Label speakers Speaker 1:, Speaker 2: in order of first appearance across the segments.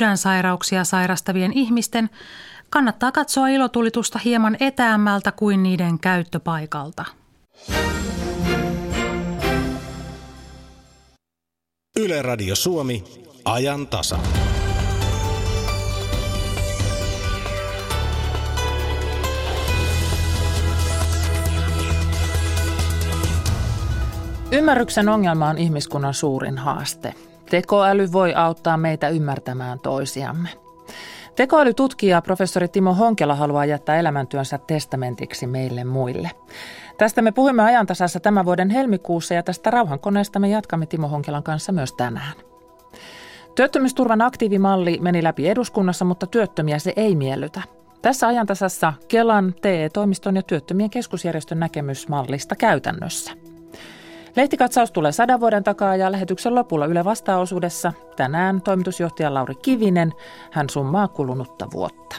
Speaker 1: Sydänsairauksia sairastavien ihmisten kannattaa katsoa ilotulitusta hieman etäämmältä kuin niiden käyttöpaikalta.
Speaker 2: Yle Radio Suomi, ajan tasa.
Speaker 3: Ymmärryksen ongelma on ihmiskunnan suurin haaste. Tekoäly voi auttaa meitä ymmärtämään toisiamme. Tekoälytutkija professori Timo Honkela haluaa jättää elämäntyönsä testamentiksi meille muille. Tästä me puhumme ajantasassa tämän vuoden helmikuussa ja tästä rauhankoneesta me jatkamme Timo Honkelan kanssa myös tänään. Työttömyysturvan aktiivimalli meni läpi eduskunnassa, mutta työttömiä se ei miellytä. Tässä ajantasassa Kelan, TE-toimiston ja työttömien keskusjärjestön näkemys mallista käytännössä. Lehtikatsaus tulee sadan vuoden takaa ja lähetyksen lopulla Yle vastaosuudessa tänään toimitusjohtaja Lauri Kivinen. Hän summaa kulunutta vuotta.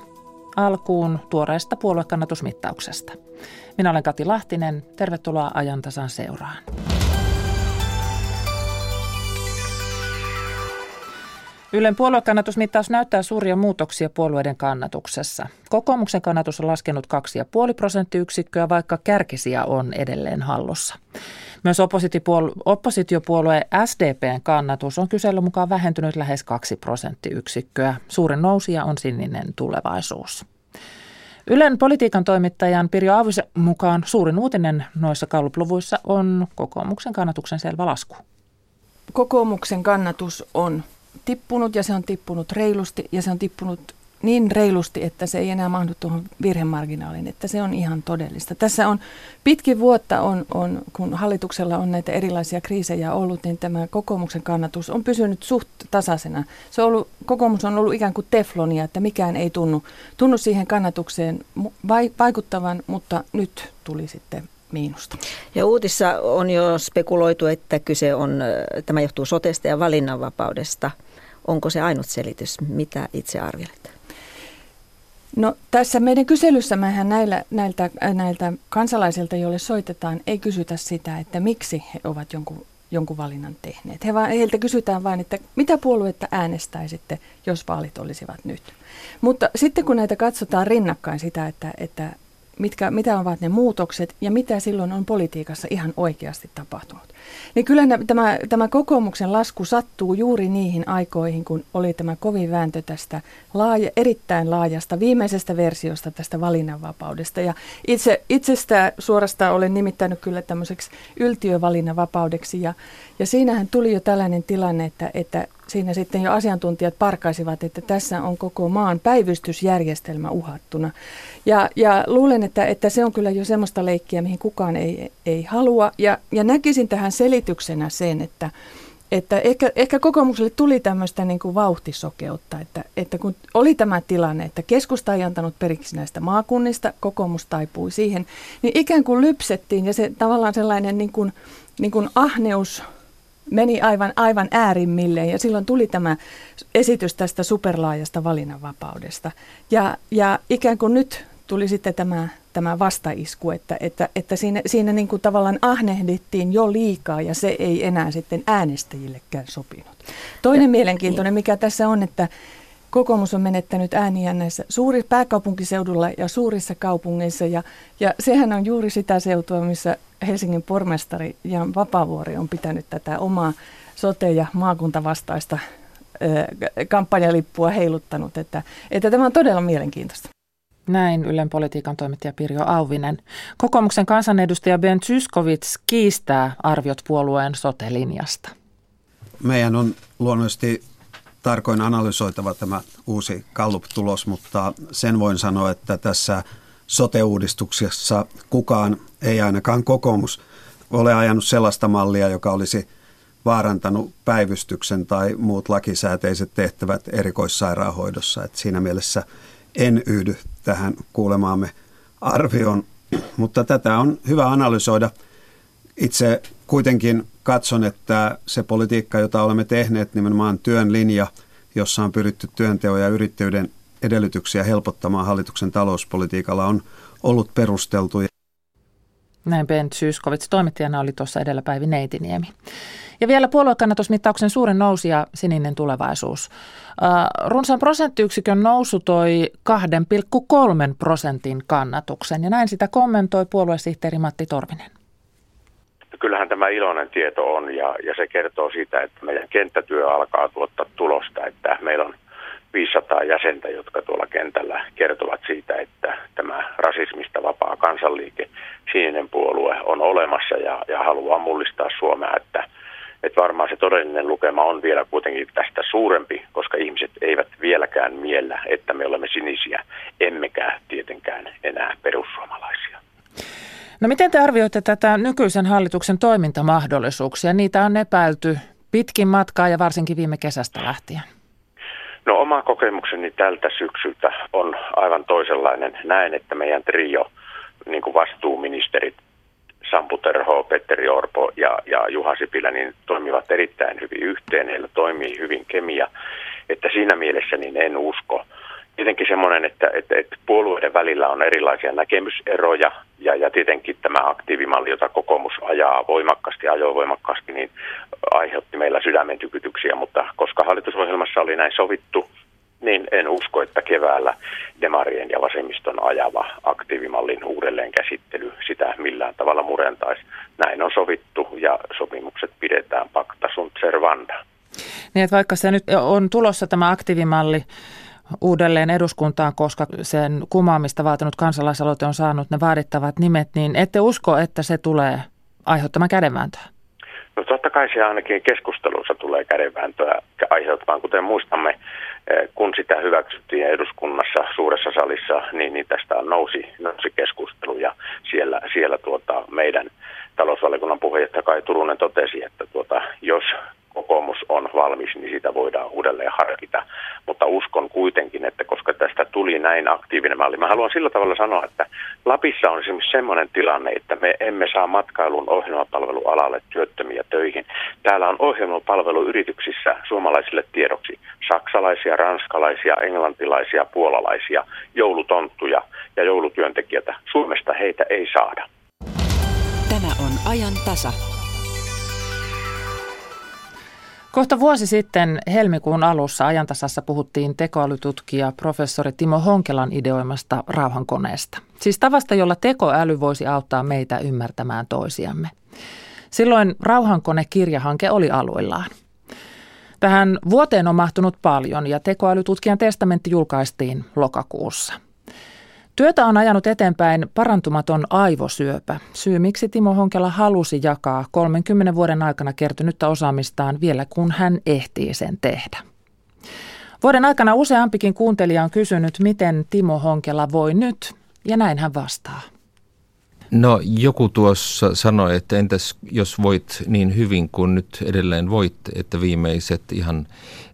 Speaker 3: Alkuun tuoreesta puoluekannatusmittauksesta. Minä olen Kati Lahtinen. Tervetuloa ajantasan seuraan. Ylen puoluekannatusmittaus näyttää suuria muutoksia puolueiden kannatuksessa. Kokoomuksen kannatus on laskenut 2,5 prosenttiyksikköä, vaikka kärkisiä on edelleen hallussa. Myös oppositiopuolue SDPn kannatus on kyselyn mukaan vähentynyt lähes 2 prosenttiyksikköä. Suurin nousija on sininen tulevaisuus. Ylen politiikan toimittajan Pirjo Aavisen mukaan suurin uutinen noissa kallupluvuissa on kokoomuksen kannatuksen selvä lasku.
Speaker 4: Kokoomuksen kannatus on tippunut ja se on tippunut reilusti ja se on tippunut niin reilusti, että se ei enää mahdu tuohon virhemarginaaliin, että se on ihan todellista. Tässä on pitkin vuotta, on, on, kun hallituksella on näitä erilaisia kriisejä ollut, niin tämä kokoomuksen kannatus on pysynyt suht tasaisena. Se on ollut, kokoomus on ollut ikään kuin teflonia, että mikään ei tunnu, tunnu siihen kannatukseen vaikuttavan, mutta nyt tuli sitten miinusta.
Speaker 5: Ja uutissa on jo spekuloitu, että kyse on, tämä johtuu sotesta ja valinnanvapaudesta. Onko se ainut selitys? Mitä itse arvelet?
Speaker 4: No tässä meidän kyselyssämmehän näillä, näiltä, näiltä kansalaisilta, joille soitetaan, ei kysytä sitä, että miksi he ovat jonkun, jonkun valinnan tehneet. He vaan, heiltä kysytään vain, että mitä puoluetta äänestäisitte, jos vaalit olisivat nyt. Mutta sitten kun näitä katsotaan rinnakkain sitä, että, että mitkä, mitä ovat ne muutokset ja mitä silloin on politiikassa ihan oikeasti tapahtunut. Niin kyllä tämä, tämä kokoomuksen lasku sattuu juuri niihin aikoihin, kun oli tämä kovin vääntö tästä laaja, erittäin laajasta viimeisestä versiosta tästä valinnanvapaudesta. Ja itse, itsestä suorastaan olen nimittänyt kyllä tämmöiseksi yltiövalinnanvapaudeksi. Ja, ja siinähän tuli jo tällainen tilanne, että, että siinä sitten jo asiantuntijat parkaisivat, että tässä on koko maan päivystysjärjestelmä uhattuna. Ja, ja luulen, että, että se on kyllä jo semmoista leikkiä, mihin kukaan ei, ei halua. Ja, ja näkisin tähän selityksenä sen, että, että ehkä, ehkä kokoomukselle tuli tämmöistä niin kuin vauhtisokeutta, että, että kun oli tämä tilanne, että keskusta ei antanut periksi näistä maakunnista, kokoomus taipui siihen, niin ikään kuin lypsettiin ja se tavallaan sellainen niin kuin, niin kuin ahneus meni aivan, aivan äärimmilleen ja silloin tuli tämä esitys tästä superlaajasta valinnanvapaudesta. Ja, ja ikään kuin nyt tuli sitten tämä, tämä vastaisku, että, että, että siinä, siinä niin kuin tavallaan ahnehdittiin jo liikaa ja se ei enää sitten äänestäjillekään sopinut. Toinen ja, mielenkiintoinen, mikä tässä on, että kokoomus on menettänyt ääniä näissä suurissa pääkaupunkiseudulla ja suurissa kaupungeissa ja, ja sehän on juuri sitä seutua, missä Helsingin pormestari Jan Vapaavuori on pitänyt tätä omaa sote- ja maakuntavastaista kampanjalippua heiluttanut, että, että tämä on todella mielenkiintoista.
Speaker 3: Näin Ylen politiikan toimittaja Pirjo Auvinen. Kokoomuksen kansanedustaja Ben Zyskowicz kiistää arviot puolueen sote-linjasta.
Speaker 6: Meidän on luonnollisesti tarkoin analysoitava tämä uusi Gallup-tulos, mutta sen voin sanoa, että tässä sote-uudistuksessa kukaan, ei ainakaan kokoomus, ole ajanut sellaista mallia, joka olisi vaarantanut päivystyksen tai muut lakisääteiset tehtävät erikoissairaanhoidossa. Et siinä mielessä en yhdy tähän kuulemaamme arvioon, mutta tätä on hyvä analysoida. Itse kuitenkin katson, että se politiikka, jota olemme tehneet, nimenomaan työn linja, jossa on pyritty työnteon ja yrittäjyyden edellytyksiä helpottamaan hallituksen talouspolitiikalla, on ollut perusteltu.
Speaker 3: Näin Ben Syskovits toimittajana oli tuossa edellä Päivi Neitiniemi. Ja vielä puoluekannatusmittauksen suurin nousija sininen tulevaisuus. runsaan prosenttiyksikön nousu toi 2,3 prosentin kannatuksen ja näin sitä kommentoi puoluesihteeri Matti Torvinen.
Speaker 7: Kyllähän tämä iloinen tieto on ja, ja se kertoo siitä, että meidän kenttätyö alkaa tuottaa tulosta, että meillä on 500 jäsentä, jotka tuolla kentällä kertovat siitä, että tämä rasismista vapaa kansanliike, sininen puolue on olemassa ja, ja haluaa mullistaa Suomea, että, että varmaan se todellinen lukema on vielä kuitenkin tästä suurempi, koska ihmiset eivät vieläkään miellä, että me olemme sinisiä, emmekä tietenkään enää perussuomalaisia.
Speaker 3: No miten te arvioitte tätä nykyisen hallituksen toimintamahdollisuuksia? Niitä on epäilty pitkin matkaa ja varsinkin viime kesästä lähtien.
Speaker 7: No oma kokemukseni tältä syksyltä on aivan toisenlainen. Näen, että meidän trio, niin kuin vastuuministerit Sampu Terho, Petteri Orpo ja, ja Juha Sipilä, niin toimivat erittäin hyvin yhteen. Heillä toimii hyvin kemia. Että siinä mielessä niin en usko. Tietenkin semmoinen, että, että, että puolueiden välillä on erilaisia näkemyseroja ja, ja tietenkin tämä aktiivimalli, jota kokoomus ajaa voimakkaasti, ajoi voimakkaasti, niin aiheutti meillä sydämen tykytyksiä, mutta koska hallitusohjelmassa oli näin sovittu, niin en usko, että keväällä demarien ja vasemmiston ajava aktiivimallin uudelleen käsittely sitä millään tavalla murentaisi. Näin on sovittu ja sopimukset pidetään pakta sunt servanda.
Speaker 3: Niin, että vaikka se nyt on tulossa tämä aktiivimalli uudelleen eduskuntaan, koska sen kumaamista vaatinut kansalaisaloite on saanut ne vaadittavat nimet, niin ette usko, että se tulee aiheuttamaan kädenvääntöä?
Speaker 7: No totta kai se ainakin keskustelussa tulee kädenvääntöä aiheuttamaan, kuten muistamme, eh, kun sitä hyväksyttiin eduskunnassa suuressa salissa, niin, niin tästä nousi, nousi keskustelu ja siellä, siellä tuota, meidän talousvaliokunnan puheenjohtaja Kai Turunen totesi, että tuota, jos kokoomus on valmis, niin sitä voidaan uudelleen harkita. Mutta uskon kuitenkin, että koska tästä tuli näin aktiivinen malli, mä haluan sillä tavalla sanoa, että Lapissa on esimerkiksi sellainen tilanne, että me emme saa matkailun ohjelmapalvelualalle työttömiä töihin. Täällä on ohjelmapalveluyrityksissä suomalaisille tiedoksi saksalaisia, ranskalaisia, englantilaisia, puolalaisia, joulutonttuja ja joulutyöntekijöitä. Suomesta heitä ei saada.
Speaker 8: Tämä on ajan tasa.
Speaker 3: Kohta vuosi sitten helmikuun alussa ajantasassa puhuttiin tekoälytutkija professori Timo Honkelan ideoimasta rauhankoneesta. Siis tavasta, jolla tekoäly voisi auttaa meitä ymmärtämään toisiamme. Silloin rauhankone-kirjahanke oli aluillaan. Tähän vuoteen on mahtunut paljon ja tekoälytutkijan testamentti julkaistiin lokakuussa – Työtä on ajanut eteenpäin parantumaton aivosyöpä. Syy miksi Timo Honkela halusi jakaa 30 vuoden aikana kertynyttä osaamistaan vielä kun hän ehtii sen tehdä. Vuoden aikana useampikin kuuntelija on kysynyt, miten Timo Honkela voi nyt, ja näin hän vastaa.
Speaker 9: No joku tuossa sanoi, että entäs jos voit niin hyvin kuin nyt edelleen voit, että viimeiset ihan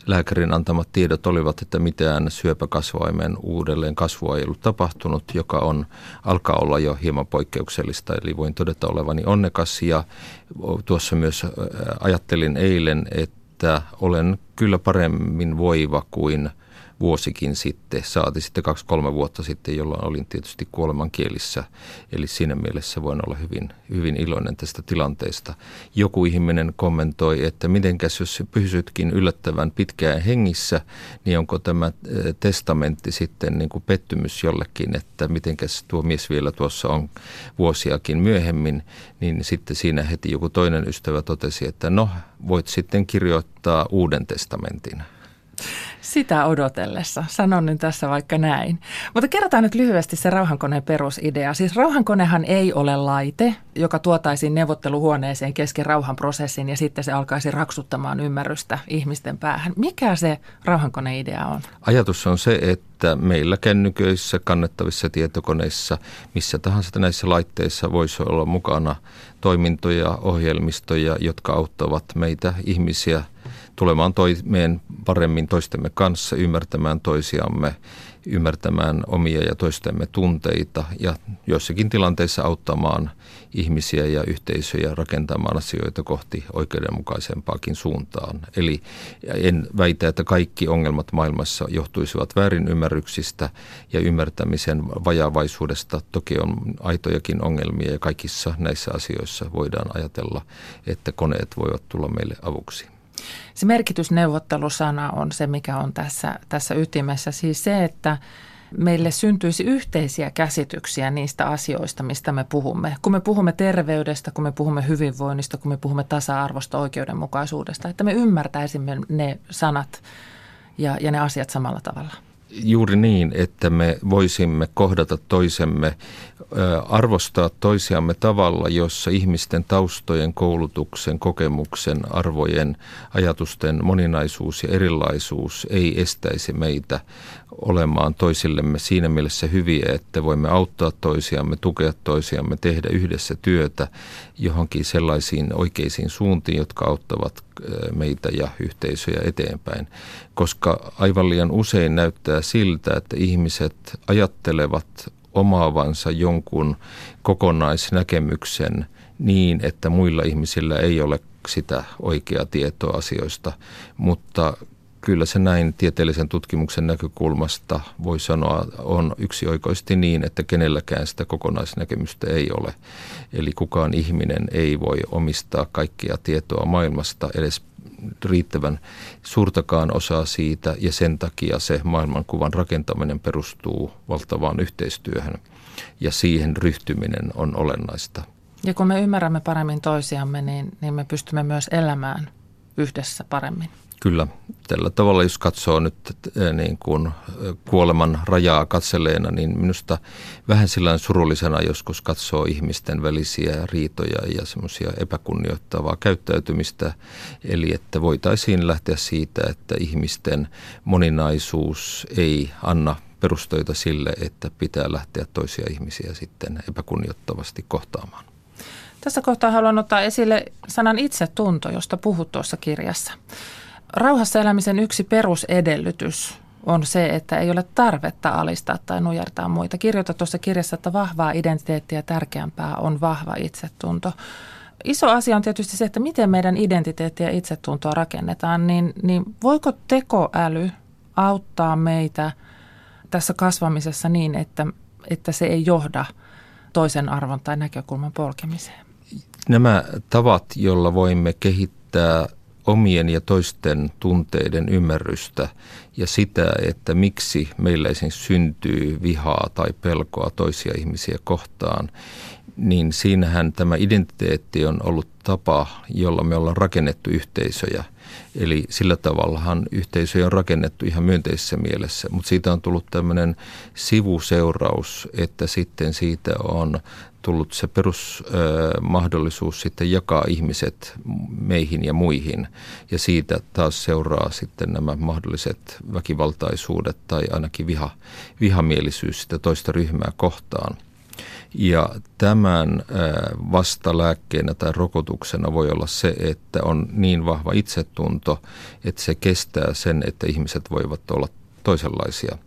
Speaker 9: lääkärin antamat tiedot olivat, että mitään syöpäkasvaimen uudelleen kasvua ei ollut tapahtunut, joka on, alkaa olla jo hieman poikkeuksellista. Eli voin todeta olevani onnekas ja tuossa myös ajattelin eilen, että olen kyllä paremmin voiva kuin – vuosikin sitten, saati sitten kaksi-kolme vuotta sitten, jolloin olin tietysti kuolemankielissä. Eli siinä mielessä voin olla hyvin, hyvin iloinen tästä tilanteesta. Joku ihminen kommentoi, että mitenkäs jos pysytkin yllättävän pitkään hengissä, niin onko tämä testamentti sitten niin kuin pettymys jollekin, että mitenkäs tuo mies vielä tuossa on vuosiakin myöhemmin, niin sitten siinä heti joku toinen ystävä totesi, että no voit sitten kirjoittaa uuden testamentin.
Speaker 3: Sitä odotellessa. Sanon nyt tässä vaikka näin. Mutta kerrotaan nyt lyhyesti se rauhankoneen perusidea. Siis rauhankonehan ei ole laite, joka tuotaisiin neuvotteluhuoneeseen kesken rauhanprosessin ja sitten se alkaisi raksuttamaan ymmärrystä ihmisten päähän. Mikä se rauhankoneidea on?
Speaker 9: Ajatus on se, että meillä kännyköissä, kannettavissa tietokoneissa, missä tahansa näissä laitteissa voisi olla mukana toimintoja, ohjelmistoja, jotka auttavat meitä ihmisiä tulemaan toimeen paremmin toistemme kanssa, ymmärtämään toisiamme, ymmärtämään omia ja toistemme tunteita ja joissakin tilanteissa auttamaan ihmisiä ja yhteisöjä rakentamaan asioita kohti oikeudenmukaisempaakin suuntaan. Eli en väitä, että kaikki ongelmat maailmassa johtuisivat väärinymmärryksistä ja ymmärtämisen vajavaisuudesta. Toki on aitojakin ongelmia ja kaikissa näissä asioissa voidaan ajatella, että koneet voivat tulla meille avuksi.
Speaker 3: Se merkitysneuvottelusana on se, mikä on tässä, tässä ytimessä. Siis se, että meille syntyisi yhteisiä käsityksiä niistä asioista, mistä me puhumme. Kun me puhumme terveydestä, kun me puhumme hyvinvoinnista, kun me puhumme tasa-arvosta, oikeudenmukaisuudesta, että me ymmärtäisimme ne sanat ja, ja ne asiat samalla tavalla.
Speaker 9: Juuri niin, että me voisimme kohdata toisemme arvostaa toisiamme tavalla, jossa ihmisten taustojen, koulutuksen, kokemuksen, arvojen, ajatusten moninaisuus ja erilaisuus ei estäisi meitä olemaan toisillemme siinä mielessä hyviä, että voimme auttaa toisiamme, tukea toisiamme, tehdä yhdessä työtä johonkin sellaisiin oikeisiin suuntiin, jotka auttavat meitä ja yhteisöjä eteenpäin. Koska aivan liian usein näyttää siltä, että ihmiset ajattelevat omaavansa jonkun kokonaisnäkemyksen niin, että muilla ihmisillä ei ole sitä oikeaa tietoa asioista, mutta kyllä se näin tieteellisen tutkimuksen näkökulmasta voi sanoa on yksioikoisesti niin, että kenelläkään sitä kokonaisnäkemystä ei ole. Eli kukaan ihminen ei voi omistaa kaikkia tietoa maailmasta edes riittävän suurtakaan osaa siitä ja sen takia se maailmankuvan rakentaminen perustuu valtavaan yhteistyöhön ja siihen ryhtyminen on olennaista.
Speaker 3: Ja kun me ymmärrämme paremmin toisiamme, niin, niin me pystymme myös elämään yhdessä paremmin.
Speaker 9: Kyllä, tällä tavalla jos katsoo nyt niin kuin kuoleman rajaa katseleena, niin minusta vähän sillä surullisena joskus katsoo ihmisten välisiä riitoja ja semmoisia epäkunnioittavaa käyttäytymistä. Eli että voitaisiin lähteä siitä, että ihmisten moninaisuus ei anna perustoita sille, että pitää lähteä toisia ihmisiä sitten epäkunnioittavasti kohtaamaan.
Speaker 3: Tässä kohtaa haluan ottaa esille sanan itsetunto, josta puhut tuossa kirjassa. Rauhassa elämisen yksi perusedellytys on se, että ei ole tarvetta alistaa tai nujertaa muita. Kirjoita tuossa kirjassa, että vahvaa identiteettiä tärkeämpää on vahva itsetunto. Iso asia on tietysti se, että miten meidän identiteettiä ja itsetuntoa rakennetaan, niin, niin voiko tekoäly auttaa meitä tässä kasvamisessa niin, että, että se ei johda toisen arvon tai näkökulman polkemiseen?
Speaker 9: Nämä tavat, joilla voimme kehittää omien ja toisten tunteiden ymmärrystä ja sitä, että miksi meillä esimerkiksi syntyy vihaa tai pelkoa toisia ihmisiä kohtaan, niin siinähän tämä identiteetti on ollut tapa, jolla me ollaan rakennettu yhteisöjä. Eli sillä tavallahan yhteisöjä on rakennettu ihan myönteisessä mielessä, mutta siitä on tullut tämmöinen sivuseuraus, että sitten siitä on tullut se perusmahdollisuus sitten jakaa ihmiset meihin ja muihin. Ja siitä taas seuraa sitten nämä mahdolliset väkivaltaisuudet tai ainakin viha, vihamielisyys sitä toista ryhmää kohtaan. Ja tämän vastalääkkeenä tai rokotuksena voi olla se, että on niin vahva itsetunto, että se kestää sen, että ihmiset voivat olla toisenlaisia.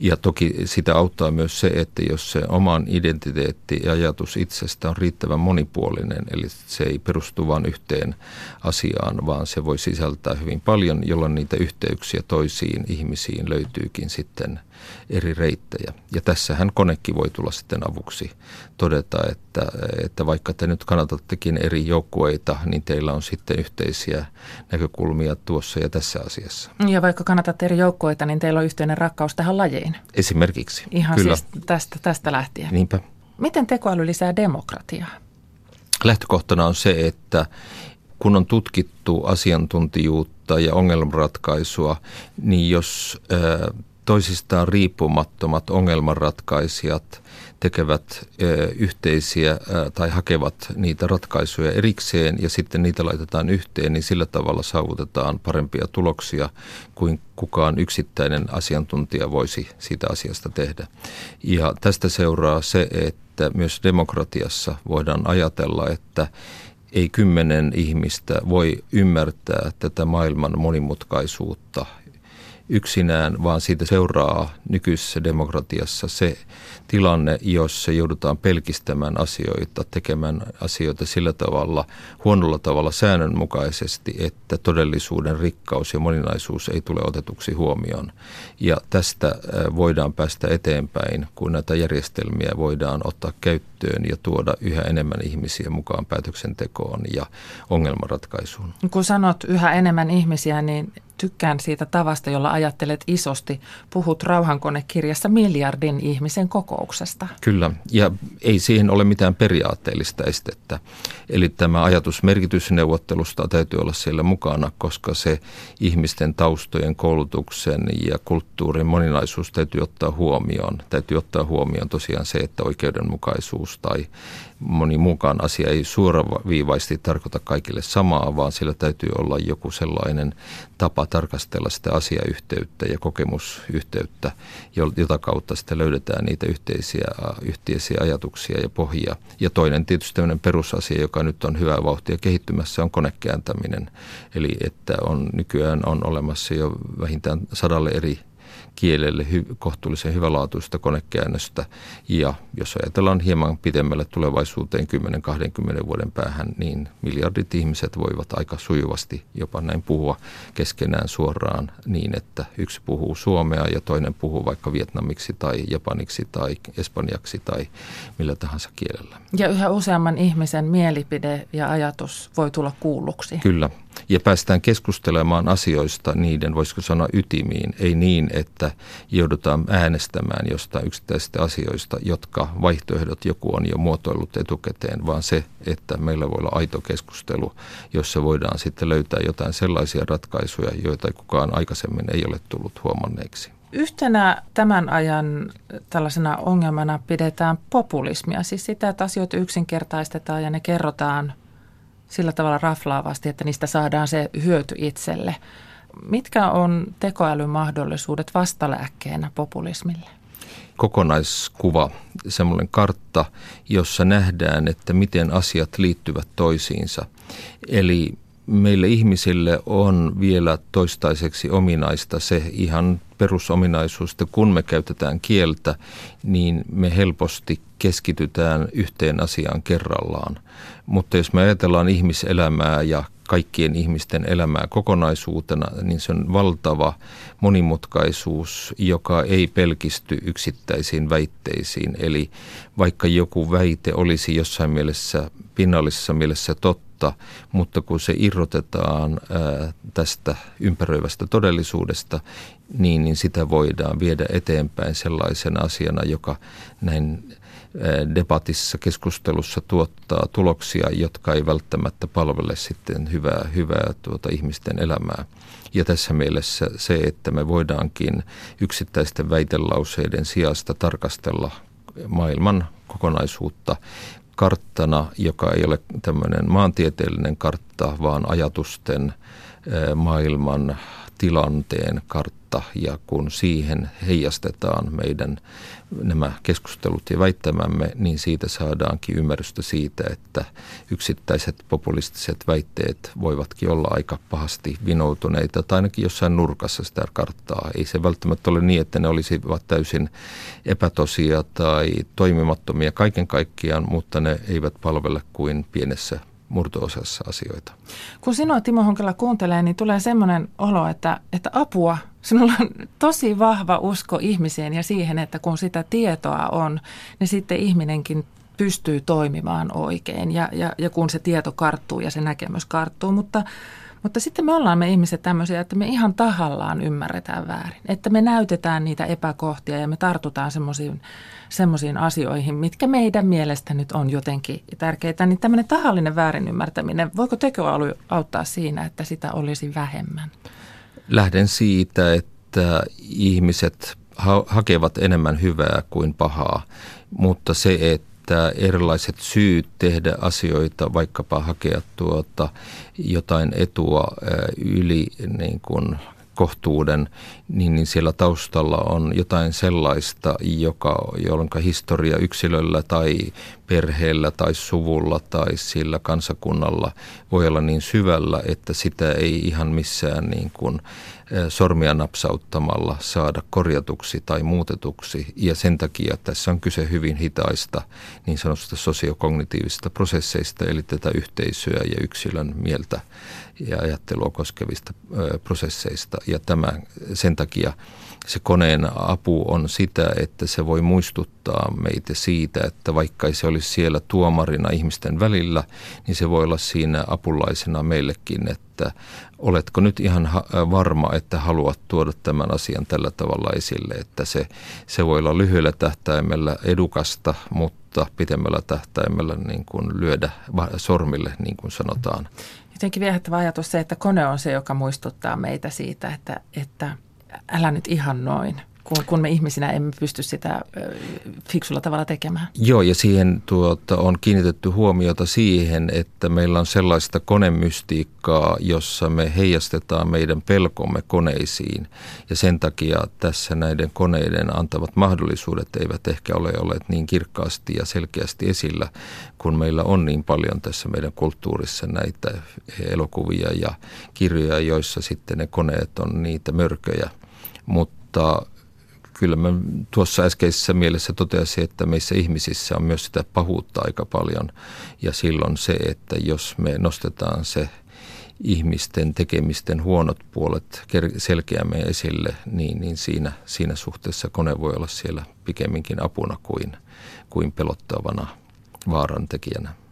Speaker 9: Ja toki sitä auttaa myös se, että jos se oman identiteetti ja ajatus itsestä on riittävän monipuolinen, eli se ei perustu vain yhteen asiaan, vaan se voi sisältää hyvin paljon, jolloin niitä yhteyksiä toisiin ihmisiin löytyykin sitten – eri reittejä. Ja tässähän konekin voi tulla sitten avuksi todeta, että, että vaikka te nyt kannatattekin eri joukkueita, niin teillä on sitten yhteisiä näkökulmia tuossa ja tässä asiassa.
Speaker 3: Ja vaikka kannatatte eri joukkueita, niin teillä on yhteinen rakkaus tähän lajiin.
Speaker 9: Esimerkiksi.
Speaker 3: Ihan Kyllä. siis tästä, tästä lähtien.
Speaker 9: Niinpä.
Speaker 3: Miten tekoäly lisää demokratiaa?
Speaker 9: Lähtökohtana on se, että kun on tutkittu asiantuntijuutta ja ongelmanratkaisua, niin jos toisistaan riippumattomat ongelmanratkaisijat tekevät yhteisiä tai hakevat niitä ratkaisuja erikseen ja sitten niitä laitetaan yhteen, niin sillä tavalla saavutetaan parempia tuloksia kuin kukaan yksittäinen asiantuntija voisi siitä asiasta tehdä. Ja tästä seuraa se, että myös demokratiassa voidaan ajatella, että ei kymmenen ihmistä voi ymmärtää tätä maailman monimutkaisuutta yksinään, vaan siitä seuraa nykyisessä demokratiassa se tilanne, jossa joudutaan pelkistämään asioita, tekemään asioita sillä tavalla, huonolla tavalla säännönmukaisesti, että todellisuuden rikkaus ja moninaisuus ei tule otetuksi huomioon. Ja tästä voidaan päästä eteenpäin, kun näitä järjestelmiä voidaan ottaa käyttöön ja tuoda yhä enemmän ihmisiä mukaan päätöksentekoon ja ongelmanratkaisuun.
Speaker 3: Kun sanot yhä enemmän ihmisiä, niin tykkään siitä tavasta, jolla ajattelet isosti. Puhut rauhankonekirjassa miljardin ihmisen kokouksesta.
Speaker 9: Kyllä, ja ei siihen ole mitään periaatteellista estettä. Eli tämä ajatus merkitysneuvottelusta täytyy olla siellä mukana, koska se ihmisten taustojen, koulutuksen ja kulttuurin moninaisuus täytyy ottaa huomioon. Täytyy ottaa huomioon tosiaan se, että oikeudenmukaisuus tai moni muukaan asia ei suoraviivaisesti tarkoita kaikille samaa, vaan sillä täytyy olla joku sellainen tapa tarkastella sitä asiayhteyttä ja kokemusyhteyttä, jota kautta sitten löydetään niitä yhteisiä, yhteisiä ajatuksia ja pohjia. Ja toinen tietysti tämmöinen perusasia, joka nyt on hyvää vauhtia kehittymässä, on konekääntäminen. Eli että on nykyään on olemassa jo vähintään sadalle eri kielelle hy, kohtuullisen hyvälaatuista konekäännöstä. Ja jos ajatellaan hieman pidemmälle tulevaisuuteen 10-20 vuoden päähän, niin miljardit ihmiset voivat aika sujuvasti jopa näin puhua keskenään suoraan niin, että yksi puhuu suomea ja toinen puhuu vaikka vietnamiksi tai japaniksi tai espanjaksi tai millä tahansa kielellä.
Speaker 3: Ja yhä useamman ihmisen mielipide ja ajatus voi tulla kuulluksi.
Speaker 9: Kyllä, ja päästään keskustelemaan asioista niiden, voisiko sanoa, ytimiin. Ei niin, että joudutaan äänestämään jostain yksittäisistä asioista, jotka vaihtoehdot joku on jo muotoillut etukäteen, vaan se, että meillä voi olla aito keskustelu, jossa voidaan sitten löytää jotain sellaisia ratkaisuja, joita kukaan aikaisemmin ei ole tullut huomanneeksi.
Speaker 3: Yhtenä tämän ajan tällaisena ongelmana pidetään populismia, siis sitä, että asioita yksinkertaistetaan ja ne kerrotaan sillä tavalla raflaavasti, että niistä saadaan se hyöty itselle. Mitkä on tekoälyn mahdollisuudet vastalääkkeenä populismille?
Speaker 9: kokonaiskuva, semmoinen kartta, jossa nähdään, että miten asiat liittyvät toisiinsa. Eli meille ihmisille on vielä toistaiseksi ominaista se ihan perusominaisuus, että kun me käytetään kieltä, niin me helposti keskitytään yhteen asiaan kerrallaan. Mutta jos me ajatellaan ihmiselämää ja kaikkien ihmisten elämää kokonaisuutena, niin se on valtava monimutkaisuus, joka ei pelkisty yksittäisiin väitteisiin. Eli vaikka joku väite olisi jossain mielessä, pinnallisessa mielessä totta, mutta kun se irrotetaan tästä ympäröivästä todellisuudesta, niin, niin sitä voidaan viedä eteenpäin sellaisena asiana, joka näin debatissa, keskustelussa tuottaa tuloksia, jotka ei välttämättä palvele sitten hyvää, hyvää tuota ihmisten elämää. Ja tässä mielessä se, että me voidaankin yksittäisten väitelauseiden sijasta tarkastella maailman kokonaisuutta karttana, joka ei ole tämmöinen maantieteellinen kartta, vaan ajatusten maailman tilanteen kartta ja kun siihen heijastetaan meidän nämä keskustelut ja väittämämme, niin siitä saadaankin ymmärrystä siitä, että yksittäiset populistiset väitteet voivatkin olla aika pahasti vinoutuneita tai ainakin jossain nurkassa sitä karttaa. Ei se välttämättä ole niin, että ne olisivat täysin epätosia tai toimimattomia kaiken kaikkiaan, mutta ne eivät palvele kuin pienessä murtoosassa asioita.
Speaker 3: Kun sinua Timo Honkela kuuntelee, niin tulee semmoinen olo, että, että apua, sinulla on tosi vahva usko ihmiseen ja siihen, että kun sitä tietoa on, niin sitten ihminenkin pystyy toimimaan oikein. Ja, ja, ja kun se tieto karttuu ja se näkemys karttuu, mutta mutta sitten me ollaan me ihmiset tämmöisiä, että me ihan tahallaan ymmärretään väärin. Että me näytetään niitä epäkohtia ja me tartutaan semmoisiin asioihin, mitkä meidän mielestä nyt on jotenkin tärkeitä. Niin tämmöinen tahallinen väärin ymmärtäminen, voiko tekoäly auttaa siinä, että sitä olisi vähemmän?
Speaker 9: Lähden siitä, että ihmiset ha- hakevat enemmän hyvää kuin pahaa, mutta se, että että erilaiset syyt tehdä asioita, vaikkapa hakea tuota jotain etua yli niin kuin kohtuuden, niin, niin siellä taustalla on jotain sellaista, joka, jolloin historia yksilöllä tai perheellä tai suvulla tai sillä kansakunnalla voi olla niin syvällä, että sitä ei ihan missään niin kuin sormia napsauttamalla saada korjatuksi tai muutetuksi. Ja sen takia tässä on kyse hyvin hitaista niin sanotusta sosiokognitiivisista prosesseista, eli tätä yhteisöä ja yksilön mieltä ja ajattelua koskevista prosesseista. Ja tämä, sen takia se koneen apu on sitä, että se voi muistuttaa meitä siitä, että vaikka se olisi siellä tuomarina ihmisten välillä, niin se voi olla siinä apulaisena meillekin, että oletko nyt ihan varma, että haluat tuoda tämän asian tällä tavalla esille, että se, se voi olla lyhyellä tähtäimellä edukasta, mutta pitemmällä tähtäimellä niin kuin lyödä sormille, niin kuin sanotaan.
Speaker 3: Jotenkin viehättävä ajatus se, että kone on se, joka muistuttaa meitä siitä, että, että älä nyt ihan noin – kun, kun me ihmisinä emme pysty sitä fiksulla tavalla tekemään.
Speaker 9: Joo, ja siihen tuota, on kiinnitetty huomiota siihen, että meillä on sellaista konemystiikkaa, jossa me heijastetaan meidän pelkomme koneisiin. Ja sen takia tässä näiden koneiden antavat mahdollisuudet eivät ehkä ole olleet niin kirkkaasti ja selkeästi esillä, kun meillä on niin paljon tässä meidän kulttuurissa näitä elokuvia ja kirjoja, joissa sitten ne koneet on niitä mörköjä. Mutta kyllä mä tuossa äskeisessä mielessä totesin, että meissä ihmisissä on myös sitä pahuutta aika paljon. Ja silloin se, että jos me nostetaan se ihmisten tekemisten huonot puolet selkeämmin esille, niin, niin siinä, siinä suhteessa kone voi olla siellä pikemminkin apuna kuin, kuin pelottavana vaaran tekijänä.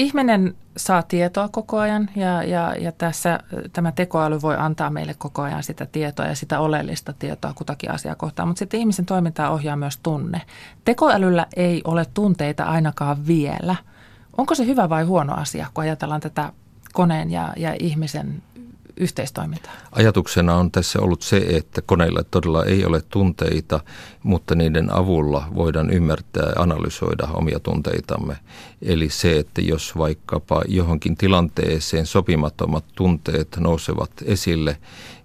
Speaker 3: Ihminen saa tietoa koko ajan ja, ja, ja tässä tämä tekoäly voi antaa meille koko ajan sitä tietoa ja sitä oleellista tietoa kutakin asiaa kohtaan, mutta sitten ihmisen toimintaa ohjaa myös tunne. Tekoälyllä ei ole tunteita ainakaan vielä. Onko se hyvä vai huono asia, kun ajatellaan tätä koneen ja, ja ihmisen yhteistoimintaa?
Speaker 9: Ajatuksena on tässä ollut se, että koneilla todella ei ole tunteita, mutta niiden avulla voidaan ymmärtää ja analysoida omia tunteitamme. Eli se, että jos vaikkapa johonkin tilanteeseen sopimattomat tunteet nousevat esille,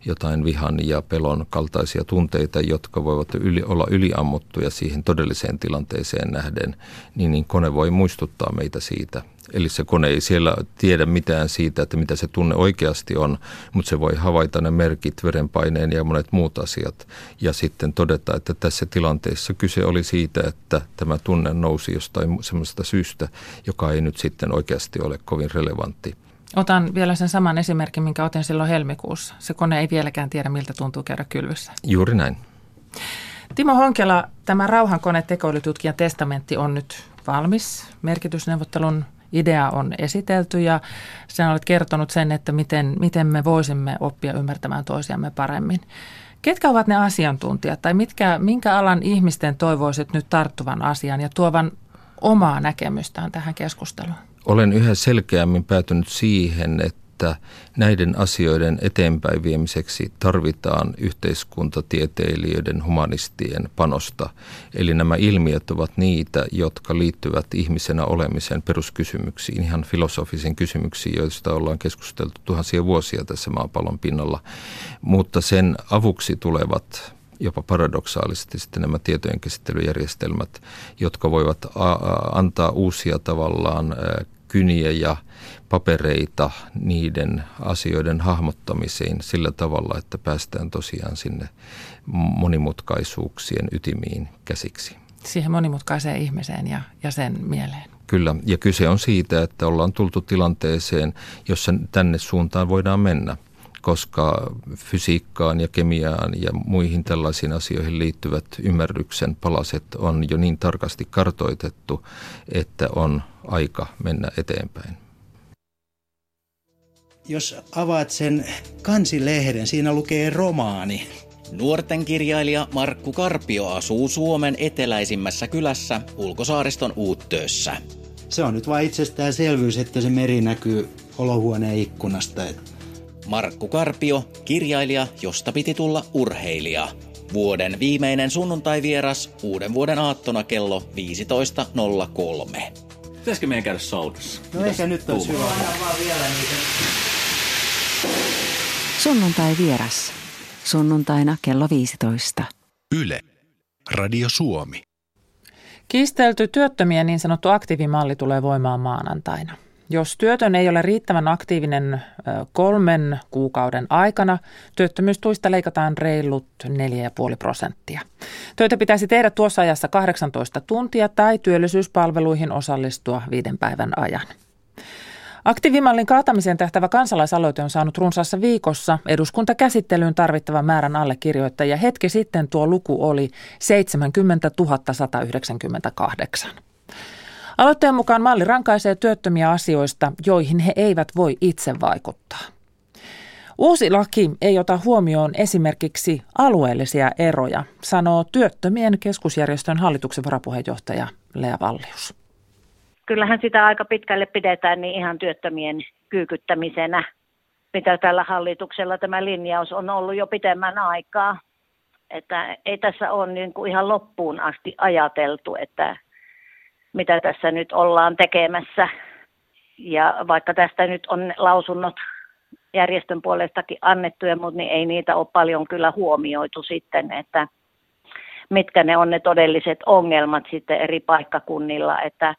Speaker 9: jotain vihan ja pelon kaltaisia tunteita, jotka voivat yli, olla yliammuttuja siihen todelliseen tilanteeseen nähden, niin, niin kone voi muistuttaa meitä siitä. Eli se kone ei siellä tiedä mitään siitä, että mitä se tunne oikeasti on, mutta se voi havaita ne merkit, verenpaineen ja monet muut asiat ja sitten todeta, että tässä tilanteessa kyse oli siitä, että tämä tunne nousi jostain sellaisesta syystä, joka ei nyt sitten oikeasti ole kovin relevantti.
Speaker 3: Otan vielä sen saman esimerkin, minkä otin silloin helmikuussa. Se kone ei vieläkään tiedä, miltä tuntuu käydä kylvyssä.
Speaker 9: Juuri näin.
Speaker 3: Timo Honkela, tämä rauhankone tekoälytutkijan testamentti on nyt valmis. Merkitysneuvottelun idea on esitelty ja sinä olet kertonut sen, että miten, miten me voisimme oppia ymmärtämään toisiamme paremmin. Ketkä ovat ne asiantuntijat tai mitkä, minkä alan ihmisten toivoisit nyt tarttuvan asian ja tuovan omaa näkemystään tähän keskusteluun?
Speaker 9: olen yhä selkeämmin päätynyt siihen, että näiden asioiden eteenpäin viemiseksi tarvitaan yhteiskuntatieteilijöiden, humanistien panosta. Eli nämä ilmiöt ovat niitä, jotka liittyvät ihmisenä olemisen peruskysymyksiin, ihan filosofisiin kysymyksiin, joista ollaan keskusteltu tuhansia vuosia tässä maapallon pinnalla. Mutta sen avuksi tulevat jopa paradoksaalisesti sitten nämä tietojen käsittelyjärjestelmät, jotka voivat antaa uusia tavallaan kyniä ja papereita niiden asioiden hahmottamiseen sillä tavalla, että päästään tosiaan sinne monimutkaisuuksien ytimiin käsiksi.
Speaker 3: Siihen monimutkaiseen ihmiseen ja, ja sen mieleen.
Speaker 9: Kyllä, ja kyse on siitä, että ollaan tultu tilanteeseen, jossa tänne suuntaan voidaan mennä koska fysiikkaan ja kemiaan ja muihin tällaisiin asioihin liittyvät ymmärryksen palaset on jo niin tarkasti kartoitettu, että on aika mennä eteenpäin.
Speaker 10: Jos avaat sen kansilehden, siinä lukee romaani.
Speaker 11: Nuorten kirjailija Markku Karpio asuu Suomen eteläisimmässä kylässä Ulkosaariston Uuttöössä.
Speaker 10: Se on nyt vain itsestäänselvyys, että se meri näkyy olohuoneen ikkunasta.
Speaker 11: Markku Karpio, kirjailija, josta piti tulla urheilija. Vuoden viimeinen sunnuntai-vieras uuden vuoden aattona kello 15.03.
Speaker 12: Pitäisikö meidän käydä saunassa?
Speaker 10: No Mitäs ehkä nyt olisi hyvä.
Speaker 8: Sunnuntai vieras. Sunnuntaina kello 15.
Speaker 2: Yle. Radio Suomi.
Speaker 3: Kiistelty työttömien niin sanottu aktiivimalli tulee voimaan maanantaina. Jos työtön ei ole riittävän aktiivinen kolmen kuukauden aikana, työttömyystuista leikataan reilut 4,5 prosenttia. Töitä pitäisi tehdä tuossa ajassa 18 tuntia tai työllisyyspalveluihin osallistua viiden päivän ajan. Aktiivimallin kaatamiseen tähtävä kansalaisaloite on saanut runsaassa viikossa eduskuntakäsittelyyn tarvittavan määrän allekirjoittajia. Hetki sitten tuo luku oli 70 198. Aloitteen mukaan malli rankaisee työttömiä asioista, joihin he eivät voi itse vaikuttaa. Uusi laki ei ota huomioon esimerkiksi alueellisia eroja, sanoo työttömien keskusjärjestön hallituksen varapuheenjohtaja Lea Vallius.
Speaker 12: Kyllähän sitä aika pitkälle pidetään niin ihan työttömien kyykyttämisenä, mitä tällä hallituksella tämä linjaus on ollut jo pitemmän aikaa. Että ei tässä ole niin kuin ihan loppuun asti ajateltu, että mitä tässä nyt ollaan tekemässä. Ja vaikka tästä nyt on lausunnot järjestön puolestakin annettuja, mutta niin ei niitä ole paljon kyllä huomioitu sitten, että mitkä ne on ne todelliset ongelmat sitten eri paikkakunnilla, että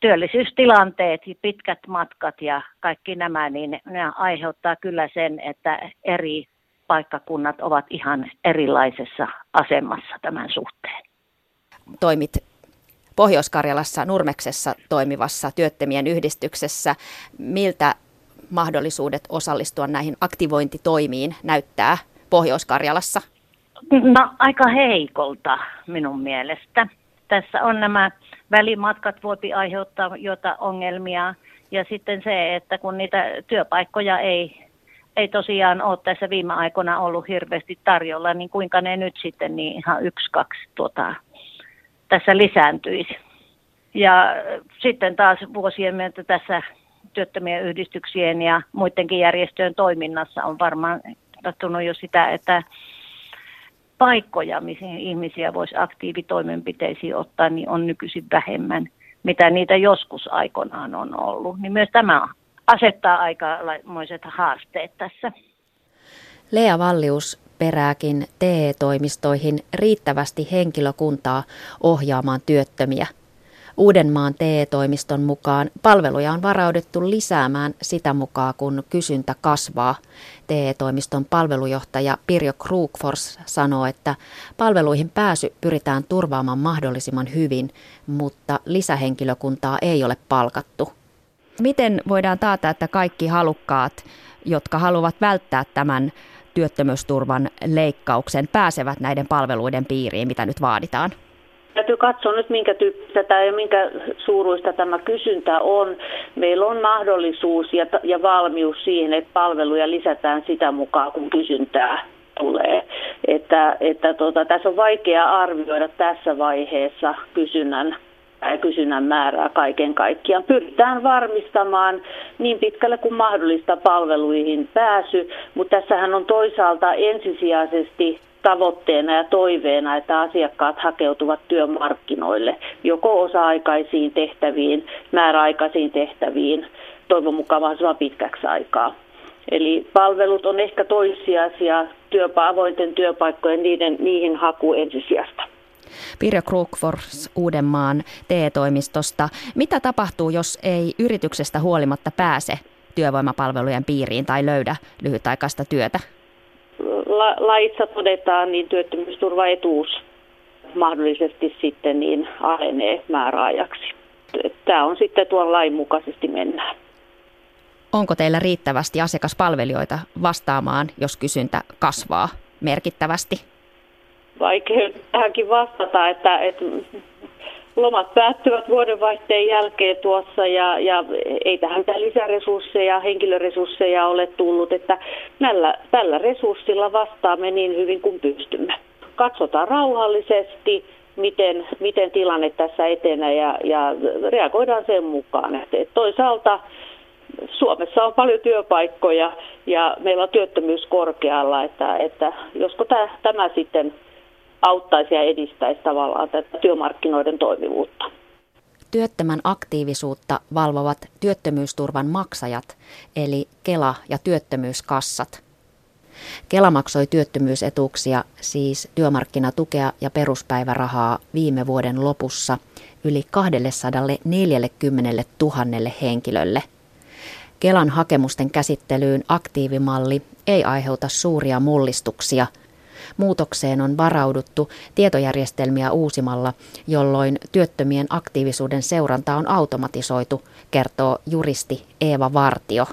Speaker 12: työllisyystilanteet, pitkät matkat ja kaikki nämä, niin ne aiheuttaa kyllä sen, että eri paikkakunnat ovat ihan erilaisessa asemassa tämän suhteen.
Speaker 13: Toimit Pohjois-Karjalassa Nurmeksessa toimivassa työttömien yhdistyksessä. Miltä mahdollisuudet osallistua näihin aktivointitoimiin näyttää Pohjois-Karjalassa?
Speaker 12: No aika heikolta minun mielestä. Tässä on nämä välimatkat voipi aiheuttaa jota ongelmia ja sitten se, että kun niitä työpaikkoja ei, ei tosiaan ole tässä viime aikoina ollut hirveästi tarjolla, niin kuinka ne nyt sitten niin ihan yksi, kaksi tuota, tässä lisääntyisi. Ja sitten taas vuosien myötä tässä työttömien yhdistyksien ja muidenkin järjestöjen toiminnassa on varmaan tapahtunut jo sitä, että paikkoja, mihin ihmisiä voisi aktiivitoimenpiteisiin ottaa, niin on nykyisin vähemmän, mitä niitä joskus aikoinaan on ollut. Niin myös tämä asettaa aikamoiset haasteet tässä.
Speaker 13: Lea Vallius perääkin TE-toimistoihin riittävästi henkilökuntaa ohjaamaan työttömiä. Uudenmaan TE-toimiston mukaan palveluja on varaudettu lisäämään sitä mukaan, kun kysyntä kasvaa. TE-toimiston palvelujohtaja Pirjo Krugfors sanoo, että palveluihin pääsy pyritään turvaamaan mahdollisimman hyvin, mutta lisähenkilökuntaa ei ole palkattu. Miten voidaan taata, että kaikki halukkaat, jotka haluavat välttää tämän työttömyysturvan leikkauksen pääsevät näiden palveluiden piiriin, mitä nyt vaaditaan?
Speaker 14: Täytyy katsoa nyt, minkä tyyppistä tämä ja minkä suuruista tämä kysyntä on. Meillä on mahdollisuus ja, ja valmius siihen, että palveluja lisätään sitä mukaan, kun kysyntää tulee. Että, että tota, tässä on vaikea arvioida tässä vaiheessa kysynnän kysynnän määrää kaiken kaikkiaan. Pyritään varmistamaan niin pitkälle kuin mahdollista palveluihin pääsy, mutta tässähän on toisaalta ensisijaisesti tavoitteena ja toiveena, että asiakkaat hakeutuvat työmarkkinoille joko osa-aikaisiin tehtäviin, määräaikaisiin tehtäviin, toivon mukaan mahdollisimman pitkäksi aikaa. Eli palvelut on ehkä toissijaisia, työpa, avointen työpaikkojen niiden, niihin haku ensisijasta.
Speaker 13: Pirjo Krugfors Uudenmaan TE-toimistosta. Mitä tapahtuu, jos ei yrityksestä huolimatta pääse työvoimapalvelujen piiriin tai löydä lyhytaikaista työtä?
Speaker 14: La- laissa todetaan, niin työttömyysturvaetuus mahdollisesti sitten niin alenee määräajaksi. Tämä on sitten tuon lain mukaisesti mennään.
Speaker 13: Onko teillä riittävästi asiakaspalvelijoita vastaamaan, jos kysyntä kasvaa merkittävästi?
Speaker 14: vaikea tähänkin vastata, että, että lomat päättyvät vuodenvaihteen jälkeen tuossa ja, ja ei tähän mitään lisäresursseja, henkilöresursseja ole tullut, että näillä, tällä resurssilla vastaamme niin hyvin kuin pystymme. Katsotaan rauhallisesti, miten, miten tilanne tässä etenee ja, ja reagoidaan sen mukaan. Että, toisaalta Suomessa on paljon työpaikkoja ja meillä on työttömyys korkealla, että, että josko tämä, tämä sitten auttaisi ja edistäisi tavallaan tätä työmarkkinoiden toimivuutta.
Speaker 13: Työttömän aktiivisuutta valvovat työttömyysturvan maksajat, eli Kela ja työttömyyskassat. Kela maksoi työttömyysetuuksia, siis työmarkkinatukea ja peruspäivärahaa viime vuoden lopussa yli 240 000 henkilölle. Kelan hakemusten käsittelyyn aktiivimalli ei aiheuta suuria mullistuksia. Muutokseen on varauduttu tietojärjestelmiä uusimalla, jolloin työttömien aktiivisuuden seuranta on automatisoitu, kertoo juristi Eeva Vartio.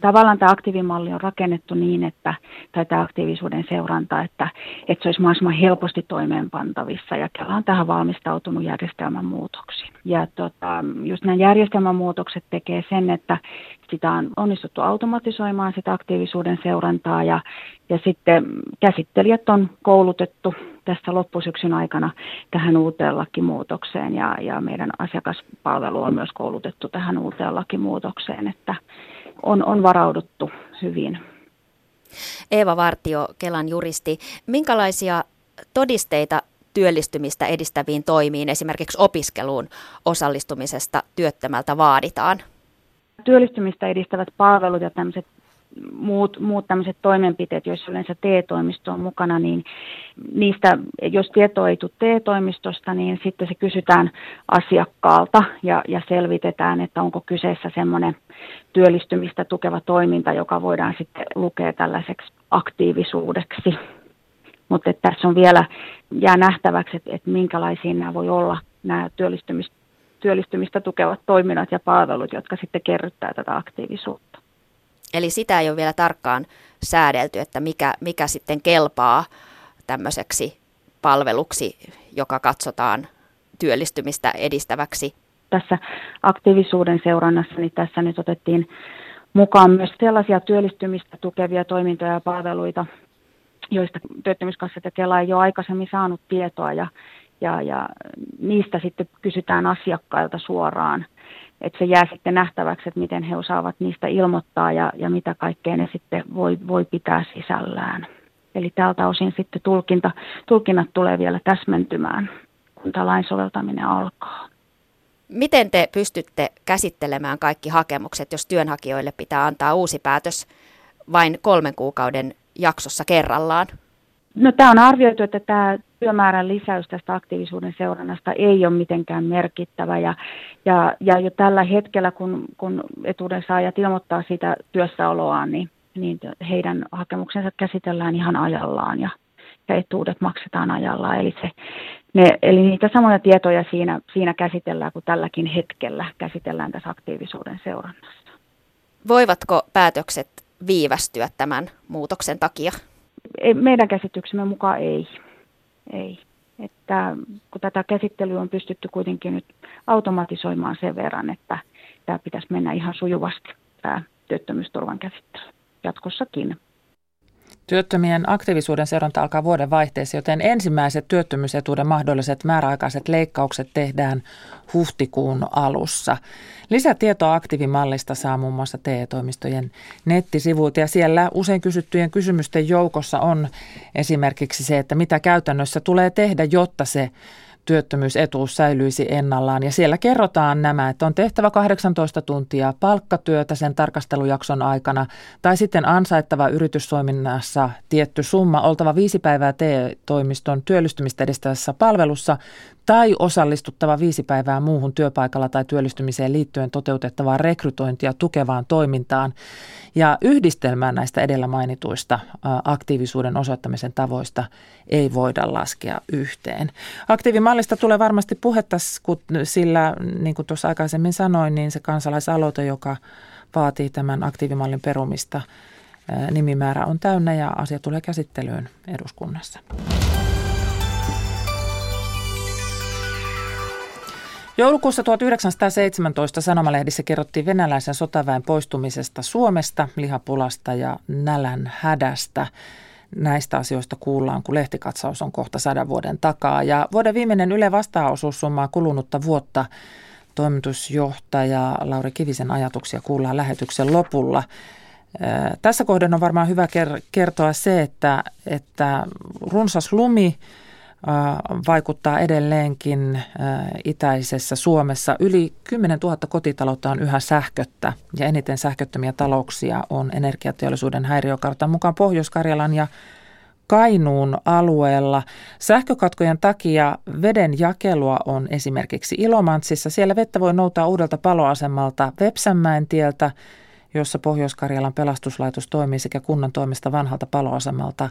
Speaker 15: Tavallaan tämä aktiivimalli on rakennettu niin, että, tai tämä aktiivisuuden seuranta, että, että se olisi mahdollisimman helposti toimeenpantavissa ja Kela on tähän valmistautunut järjestelmän muutoksiin. Ja tota, just nämä järjestelmän muutokset tekee sen, että sitä on onnistuttu automatisoimaan sitä aktiivisuuden seurantaa ja, ja sitten käsittelijät on koulutettu tässä loppusyksyn aikana tähän uuteen lakimuutokseen ja, ja meidän asiakaspalvelu on myös koulutettu tähän uuteen lakimuutokseen, että on, on varauduttu hyvin.
Speaker 13: Eeva Vartio, Kelan juristi. Minkälaisia todisteita työllistymistä edistäviin toimiin, esimerkiksi opiskeluun osallistumisesta työttömältä vaaditaan?
Speaker 15: Työllistymistä edistävät palvelut ja tämmöiset muut, muut tämmöiset toimenpiteet, joissa yleensä TE-toimisto on mukana, niin niistä, jos tieto ei tule TE-toimistosta, niin sitten se kysytään asiakkaalta ja, ja selvitetään, että onko kyseessä semmoinen työllistymistä tukeva toiminta, joka voidaan sitten lukea tällaiseksi aktiivisuudeksi. Mutta tässä on vielä, jää nähtäväksi, että, että minkälaisia nämä voi olla, nämä työllistymistä, työllistymistä tukevat toiminnat ja palvelut, jotka sitten kerryttää tätä aktiivisuutta.
Speaker 13: Eli sitä ei ole vielä tarkkaan säädelty, että mikä, mikä sitten kelpaa tämmöiseksi palveluksi, joka katsotaan työllistymistä edistäväksi.
Speaker 15: Tässä aktiivisuuden seurannassa niin tässä nyt otettiin mukaan myös sellaisia työllistymistä tukevia toimintoja ja palveluita, joista työttömyyskassat ja Kela ei ole aikaisemmin saanut tietoa ja, ja, ja niistä sitten kysytään asiakkailta suoraan että se jää sitten nähtäväksi, että miten he osaavat niistä ilmoittaa ja, ja mitä kaikkea ne sitten voi, voi pitää sisällään. Eli tältä osin sitten tulkinta, tulkinnat tulee vielä täsmentymään, kun tämä lain soveltaminen alkaa.
Speaker 13: Miten te pystytte käsittelemään kaikki hakemukset, jos työnhakijoille pitää antaa uusi päätös vain kolmen kuukauden jaksossa kerrallaan?
Speaker 15: No tämä on arvioitu, että tämä työmäärän lisäys tästä aktiivisuuden seurannasta ei ole mitenkään merkittävä. Ja, ja, ja jo tällä hetkellä, kun, kun etuuden saajat ilmoittaa siitä työssäoloaan, niin, niin heidän hakemuksensa käsitellään ihan ajallaan ja, ja etuudet maksetaan ajallaan. Eli, se, ne, eli niitä samoja tietoja siinä, siinä käsitellään kuin tälläkin hetkellä käsitellään tässä aktiivisuuden seurannassa.
Speaker 13: Voivatko päätökset viivästyä tämän muutoksen takia?
Speaker 15: Meidän käsityksemme mukaan ei. ei. Että kun tätä käsittelyä on pystytty kuitenkin nyt automatisoimaan sen verran, että tämä pitäisi mennä ihan sujuvasti, tämä työttömyysturvan käsittely jatkossakin.
Speaker 3: Työttömien aktiivisuuden seuranta alkaa vuoden vaihteessa, joten ensimmäiset työttömyysetuuden mahdolliset määräaikaiset leikkaukset tehdään huhtikuun alussa. Lisätietoa aktiivimallista saa muun muassa TE-toimistojen nettisivuilta ja siellä usein kysyttyjen kysymysten joukossa on esimerkiksi se, että mitä käytännössä tulee tehdä, jotta se työttömyysetuus säilyisi ennallaan. Ja siellä kerrotaan nämä, että on tehtävä 18 tuntia palkkatyötä sen tarkastelujakson aikana tai sitten ansaittava yritystoiminnassa tietty summa, oltava viisi päivää TE-toimiston työllistymistä edistävässä palvelussa tai osallistuttava viisi päivää muuhun työpaikalla tai työllistymiseen liittyen toteutettavaan rekrytointia tukevaan toimintaan. Ja yhdistelmään näistä edellä mainituista aktiivisuuden osoittamisen tavoista ei voida laskea yhteen. Aktiivimallista tulee varmasti puhetta, sillä niin kuin tuossa aikaisemmin sanoin, niin se kansalaisaloite, joka vaatii tämän aktiivimallin perumista, nimimäärä on täynnä ja asia tulee käsittelyyn eduskunnassa. Joulukuussa 1917 sanomalehdissä kerrottiin venäläisen sotaväen poistumisesta Suomesta, lihapulasta ja nälän hädästä. Näistä asioista kuullaan, kun lehtikatsaus on kohta sadan vuoden takaa. Ja vuoden viimeinen Yle vastaosuussummaa kulunutta vuotta toimitusjohtaja Lauri Kivisen ajatuksia kuullaan lähetyksen lopulla. Tässä kohden on varmaan hyvä kertoa se, että, että runsas lumi vaikuttaa edelleenkin itäisessä Suomessa. Yli 10 000 kotitaloutta on yhä sähköttä ja eniten sähköttömiä talouksia on energiateollisuuden häiriökartan mukaan Pohjois-Karjalan ja Kainuun alueella. Sähkökatkojen takia veden jakelua on esimerkiksi Ilomantsissa. Siellä vettä voi noutaa uudelta paloasemalta Vepsänmäen tieltä, jossa Pohjois-Karjalan pelastuslaitos toimii sekä kunnan toimesta vanhalta paloasemalta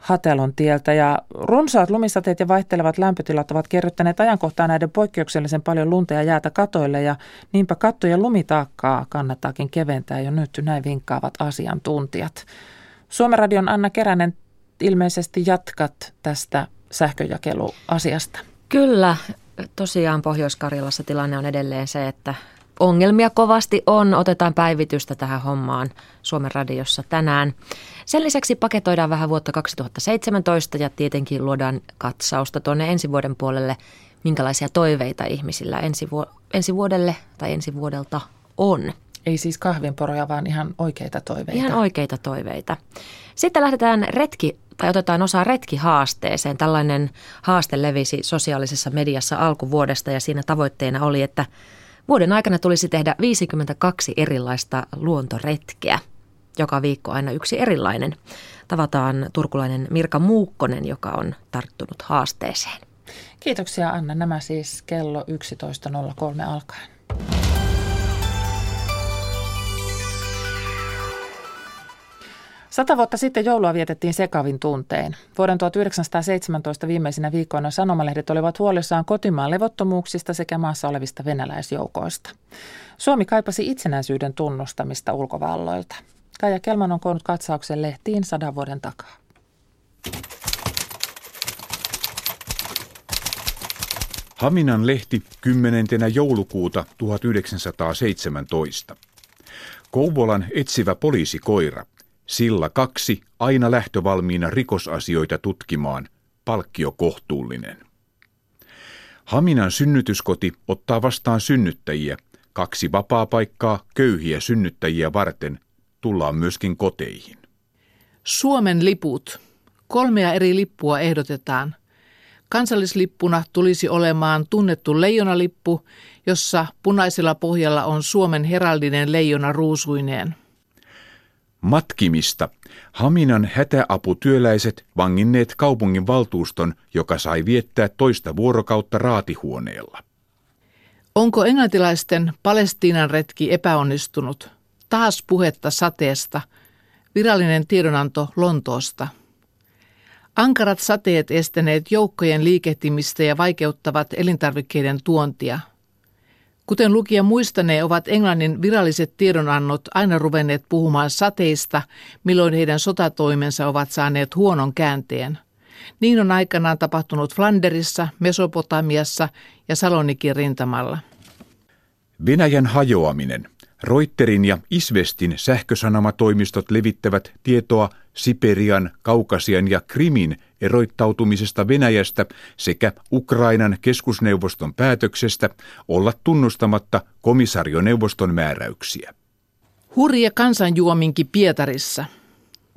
Speaker 3: Hatelon tieltä. Ja runsaat lumisateet ja vaihtelevat lämpötilat ovat kerryttäneet ajankohtaa näiden poikkeuksellisen paljon lunta ja jäätä katoille ja niinpä kattojen lumitaakkaa kannattaakin keventää jo nyt, näin vinkkaavat asiantuntijat. Suomen radion Anna Keränen ilmeisesti jatkat tästä sähköjakeluasiasta.
Speaker 16: Kyllä, tosiaan Pohjois-Karjalassa tilanne on edelleen se, että ongelmia kovasti on. Otetaan päivitystä tähän hommaan Suomen radiossa tänään. Sen lisäksi paketoidaan vähän vuotta 2017 ja tietenkin luodaan katsausta tuonne ensi vuoden puolelle, minkälaisia toiveita ihmisillä ensi, vu- ensi vuodelle tai ensi vuodelta on.
Speaker 3: Ei siis kahvinporoja, vaan ihan oikeita toiveita.
Speaker 16: Ihan oikeita toiveita. Sitten lähdetään retki tai otetaan osaa retkihaasteeseen. Tällainen haaste levisi sosiaalisessa mediassa alkuvuodesta ja siinä tavoitteena oli, että vuoden aikana tulisi tehdä 52 erilaista luontoretkeä. Joka viikko aina yksi erilainen. Tavataan turkulainen Mirka Muukkonen, joka on tarttunut haasteeseen.
Speaker 3: Kiitoksia Anna. Nämä siis kello 11.03 alkaen. Sata vuotta sitten joulua vietettiin sekavin tuntein. Vuoden 1917 viimeisinä viikkoina sanomalehdet olivat huolissaan kotimaan levottomuuksista sekä maassa olevista venäläisjoukoista. Suomi kaipasi itsenäisyyden tunnustamista ulkovalloilta. Kaija Kelman on koonnut katsauksen lehtiin sadan vuoden takaa.
Speaker 17: Haminan lehti 10. joulukuuta 1917. Kouvolan etsivä poliisikoira Silla kaksi, aina lähtövalmiina rikosasioita tutkimaan, palkkio kohtuullinen. Haminan synnytyskoti ottaa vastaan synnyttäjiä, kaksi vapaa-paikkaa köyhiä synnyttäjiä varten, tullaan myöskin koteihin.
Speaker 18: Suomen liput. Kolmea eri lippua ehdotetaan. Kansallislippuna tulisi olemaan tunnettu leijonalippu, jossa punaisella pohjalla on Suomen heraldinen leijona ruusuineen.
Speaker 17: Matkimista. Haminan hätäaputyöläiset vanginneet kaupungin valtuuston, joka sai viettää toista vuorokautta raatihuoneella.
Speaker 18: Onko englantilaisten Palestiinan retki epäonnistunut? Taas puhetta sateesta. Virallinen tiedonanto Lontoosta. Ankarat sateet estäneet joukkojen liikehtimistä ja vaikeuttavat elintarvikkeiden tuontia – Kuten lukija muistanee, ovat Englannin viralliset tiedonannot aina ruvenneet puhumaan sateista, milloin heidän sotatoimensa ovat saaneet huonon käänteen. Niin on aikanaan tapahtunut Flanderissa, Mesopotamiassa ja Salonikin rintamalla.
Speaker 17: Venäjän hajoaminen. Reuterin ja Isvestin sähkösanomatoimistot levittävät tietoa Siperian, Kaukasian ja Krimin eroittautumisesta Venäjästä sekä Ukrainan keskusneuvoston päätöksestä olla tunnustamatta komisarioneuvoston määräyksiä.
Speaker 18: Hurja kansanjuominki Pietarissa.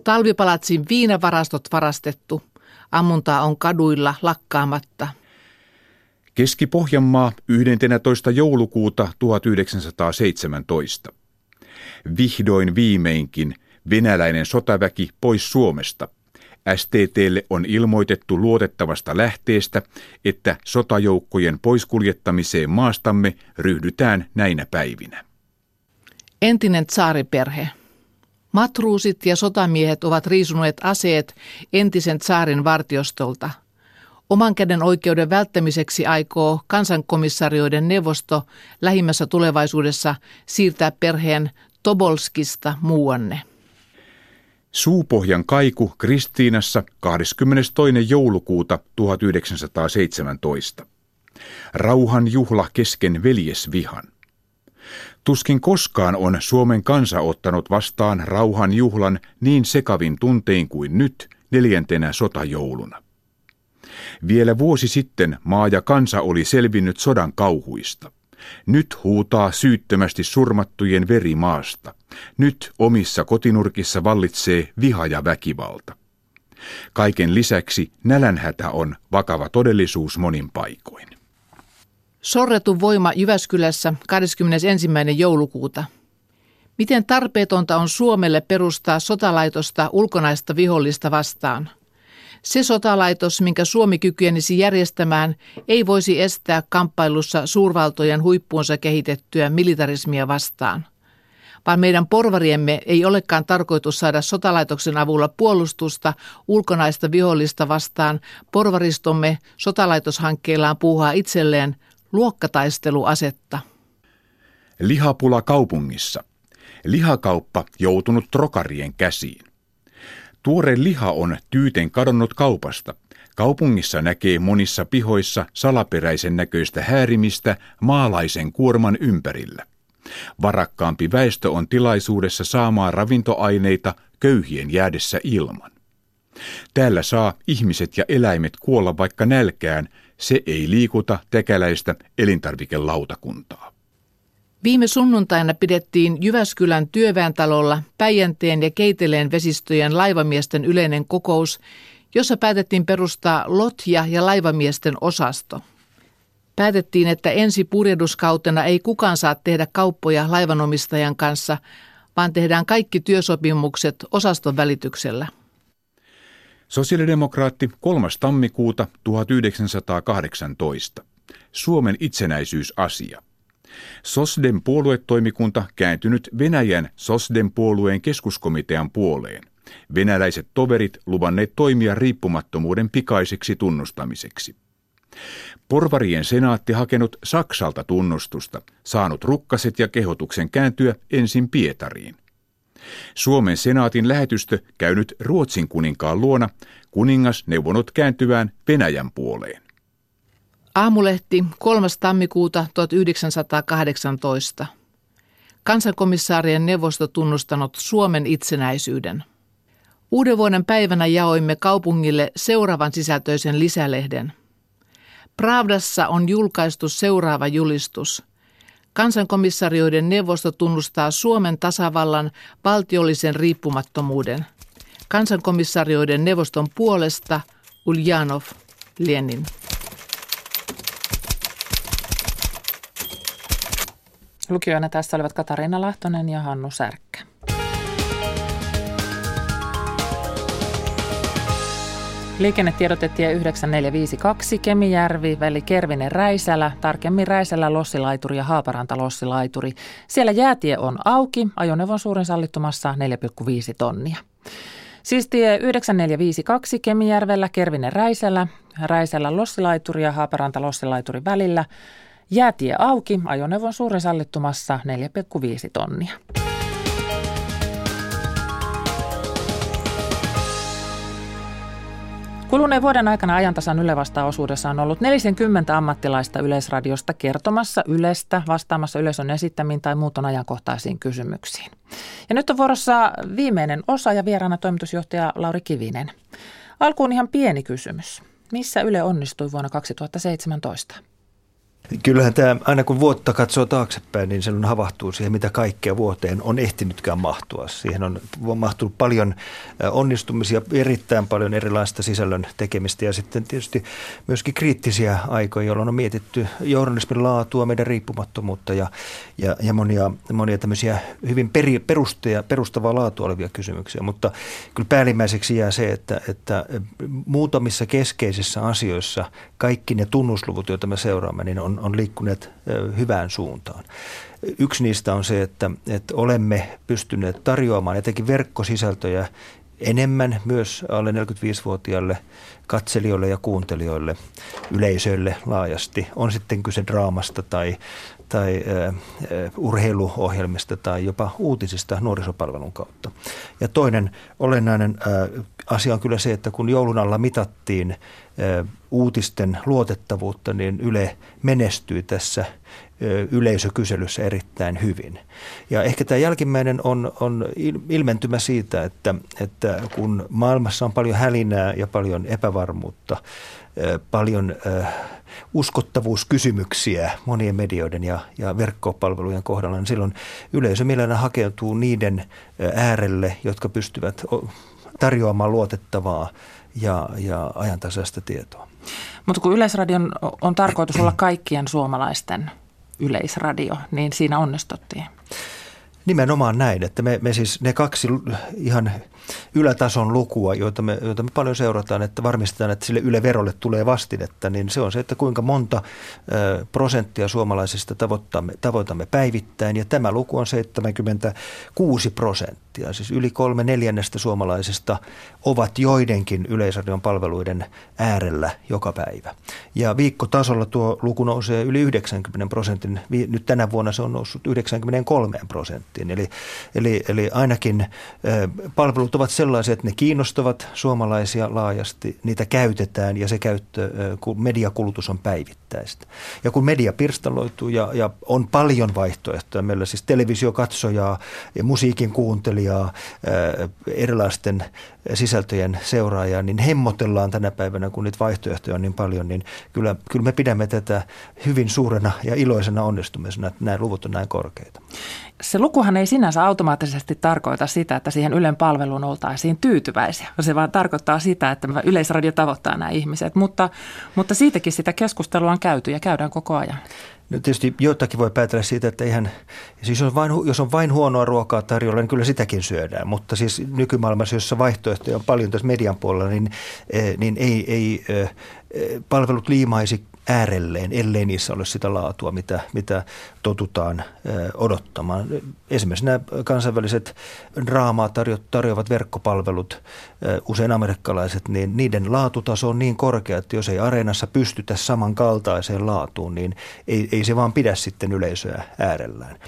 Speaker 18: Talvipalatsin viinavarastot varastettu. Ammuntaa on kaduilla lakkaamatta.
Speaker 17: Keski-Pohjanmaa 11. joulukuuta 1917. Vihdoin viimeinkin venäläinen sotaväki pois Suomesta. STTlle on ilmoitettu luotettavasta lähteestä, että sotajoukkojen poiskuljettamiseen maastamme ryhdytään näinä päivinä.
Speaker 18: Entinen tsaariperhe. Matruusit ja sotamiehet ovat riisuneet aseet entisen tsaarin vartiostolta. Oman käden oikeuden välttämiseksi aikoo kansankomissarioiden neuvosto lähimmässä tulevaisuudessa siirtää perheen Tobolskista muuanne.
Speaker 17: Suupohjan kaiku Kristiinassa 22. joulukuuta 1917. Rauhan juhla kesken veljesvihan. Tuskin koskaan on Suomen kansa ottanut vastaan rauhan juhlan niin sekavin tuntein kuin nyt neljäntenä sotajouluna. Vielä vuosi sitten maa ja kansa oli selvinnyt sodan kauhuista. Nyt huutaa syyttömästi surmattujen veri maasta. Nyt omissa kotinurkissa vallitsee viha ja väkivalta. Kaiken lisäksi nälänhätä on vakava todellisuus monin paikoin.
Speaker 18: Sorretun voima Jyväskylässä 21. joulukuuta. Miten tarpeetonta on Suomelle perustaa sotalaitosta ulkonaista vihollista vastaan? Se sotalaitos, minkä Suomi kykenisi järjestämään, ei voisi estää kamppailussa suurvaltojen huippuunsa kehitettyä militarismia vastaan vaan meidän porvariemme ei olekaan tarkoitus saada sotalaitoksen avulla puolustusta ulkonaista vihollista vastaan. Porvaristomme sotalaitoshankkeillaan puuhaa itselleen luokkataisteluasetta.
Speaker 17: Lihapula kaupungissa. Lihakauppa joutunut trokarien käsiin. Tuore liha on tyyten kadonnut kaupasta. Kaupungissa näkee monissa pihoissa salaperäisen näköistä häärimistä maalaisen kuorman ympärillä. Varakkaampi väestö on tilaisuudessa saamaan ravintoaineita köyhien jäädessä ilman. Täällä saa ihmiset ja eläimet kuolla vaikka nälkään, se ei liikuta tekäläistä elintarvikelautakuntaa.
Speaker 18: Viime sunnuntaina pidettiin Jyväskylän työväentalolla Päijänteen ja Keiteleen vesistöjen laivamiesten yleinen kokous, jossa päätettiin perustaa lotja- ja laivamiesten osasto – Päätettiin, että ensi purjehduskautena ei kukaan saa tehdä kauppoja laivanomistajan kanssa, vaan tehdään kaikki työsopimukset osaston välityksellä.
Speaker 17: Sosiaalidemokraatti 3. tammikuuta 1918. Suomen itsenäisyysasia. Sosden puoluetoimikunta kääntynyt Venäjän Sosden puolueen keskuskomitean puoleen. Venäläiset toverit luvanneet toimia riippumattomuuden pikaiseksi tunnustamiseksi. Porvarien senaatti hakenut Saksalta tunnustusta, saanut rukkaset ja kehotuksen kääntyä ensin Pietariin. Suomen senaatin lähetystö käynyt Ruotsin kuninkaan luona, kuningas neuvonut kääntyvään Venäjän puoleen.
Speaker 18: Aamulehti 3. tammikuuta 1918. Kansankomissaarien neuvosto tunnustanut Suomen itsenäisyyden. Uuden vuoden päivänä jaoimme kaupungille seuraavan sisältöisen lisälehden – Pravdassa on julkaistu seuraava julistus. Kansankomissarioiden neuvosto tunnustaa Suomen tasavallan valtiollisen riippumattomuuden. Kansankomissarioiden neuvoston puolesta Uljanov Lenin.
Speaker 3: Lukijoina tässä olivat Katariina Lahtonen ja Hannu Särkkä. Liikennetiedotettiin 9452 Kemijärvi, väli Kervinen Räisälä, tarkemmin Räisälä Lossilaituri ja Haaparanta Lossilaituri. Siellä jäätie on auki, ajoneuvon suurin sallittumassa 4,5 tonnia. Siis tie 9452 Kemijärvellä, Kervinen Räisälä, Räisälä Lossilaituri ja Haaparanta Lossilaituri välillä. Jäätie auki, ajoneuvon suurin sallittumassa 4,5 tonnia. Kuluneen vuoden aikana ajantasan Yle osuudessa on ollut 40 ammattilaista Yleisradiosta kertomassa Ylestä, vastaamassa yleisön esittämiin tai muuton ajankohtaisiin kysymyksiin. Ja nyt on vuorossa viimeinen osa ja vieraana toimitusjohtaja Lauri Kivinen. Alkuun ihan pieni kysymys. Missä Yle onnistui vuonna 2017?
Speaker 19: Kyllähän tämä, aina kun vuotta katsoo taaksepäin, niin on havahtuu siihen, mitä kaikkea vuoteen on ehtinytkään mahtua. Siihen on mahtunut paljon onnistumisia, erittäin paljon erilaista sisällön tekemistä ja sitten tietysti myöskin kriittisiä aikoja, jolloin on mietitty journalismin laatua, meidän riippumattomuutta ja, ja, ja monia, monia tämmöisiä hyvin peri, perusteja, perustavaa laatua olevia kysymyksiä. Mutta kyllä päällimmäiseksi jää se, että, että muutamissa keskeisissä asioissa kaikki ne tunnusluvut, joita me seuraamme, niin on, on liikkuneet hyvään suuntaan. Yksi niistä on se, että, että olemme pystyneet tarjoamaan etenkin verkkosisältöjä enemmän myös alle 45-vuotiaille katselijoille ja kuuntelijoille, yleisöille laajasti. On sitten kyse draamasta tai, tai äh, urheiluohjelmista tai jopa uutisista nuorisopalvelun kautta. Ja toinen olennainen äh, asia on kyllä se, että kun joulun alla mitattiin uutisten luotettavuutta, niin Yle menestyi tässä yleisökyselyssä erittäin hyvin. Ja ehkä tämä jälkimmäinen on, on ilmentymä siitä, että, että kun maailmassa on paljon hälinää ja paljon epävarmuutta, paljon uskottavuuskysymyksiä monien medioiden ja, ja verkkopalvelujen kohdalla, niin silloin yleisö mielellään hakeutuu niiden äärelle, jotka pystyvät tarjoamaan luotettavaa ja, ja ajantasaista tietoa.
Speaker 3: Mutta kun Yleisradion on tarkoitus olla kaikkien suomalaisten yleisradio, niin siinä onnistuttiin.
Speaker 19: Nimenomaan näin, että me, me siis ne kaksi ihan ylätason lukua, joita me, joita me paljon seurataan, että varmistetaan, että sille Yle-verolle tulee vastinetta, niin se on se, että kuinka monta ö, prosenttia suomalaisista tavoittamme, tavoitamme päivittäin. Ja tämä luku on 76 prosenttia, siis yli kolme neljännestä suomalaisista ovat joidenkin yleisradion palveluiden äärellä joka päivä. Ja viikkotasolla tuo luku nousee yli 90 prosentin. Nyt tänä vuonna se on noussut 93 prosenttiin. Eli, eli, eli ainakin palvelut palvelut ovat sellaisia, että ne kiinnostavat suomalaisia laajasti, niitä käytetään ja se käyttö, kun mediakulutus on päivittäistä. Ja kun media pirstaloituu ja, ja on paljon vaihtoehtoja, meillä siis televisiokatsojaa ja musiikin kuuntelijaa, erilaisten sisältöjen seuraajaa, niin hemmotellaan tänä päivänä, kun niitä vaihtoehtoja on niin paljon, niin kyllä, kyllä me pidämme tätä hyvin suurena ja iloisena onnistumisena, että nämä luvut on näin korkeita.
Speaker 3: Se lukuhan ei sinänsä automaattisesti tarkoita sitä, että siihen Ylen palveluun oltaisiin tyytyväisiä. Se vaan tarkoittaa sitä, että Yleisradio tavoittaa nämä ihmiset, mutta, mutta siitäkin sitä keskustelua on käyty ja käydään koko ajan.
Speaker 19: No tietysti jotakin voi päätellä siitä, että eihän, siis jos on, vain, jos on vain huonoa ruokaa tarjolla, niin kyllä sitäkin syödään. Mutta siis nykymaailmassa, jossa vaihtoehtoja on paljon tässä median puolella, niin, eh, niin ei, ei eh, palvelut liimaisi äärelleen, ellei niissä ole sitä laatua, mitä, mitä totutaan odottamaan. Esimerkiksi nämä kansainväliset draamaa tarjoavat verkkopalvelut, usein amerikkalaiset, niin niiden laatutaso on niin korkea, että jos ei areenassa pystytä samankaltaiseen laatuun, niin ei, ei se vaan pidä sitten yleisöä äärellään.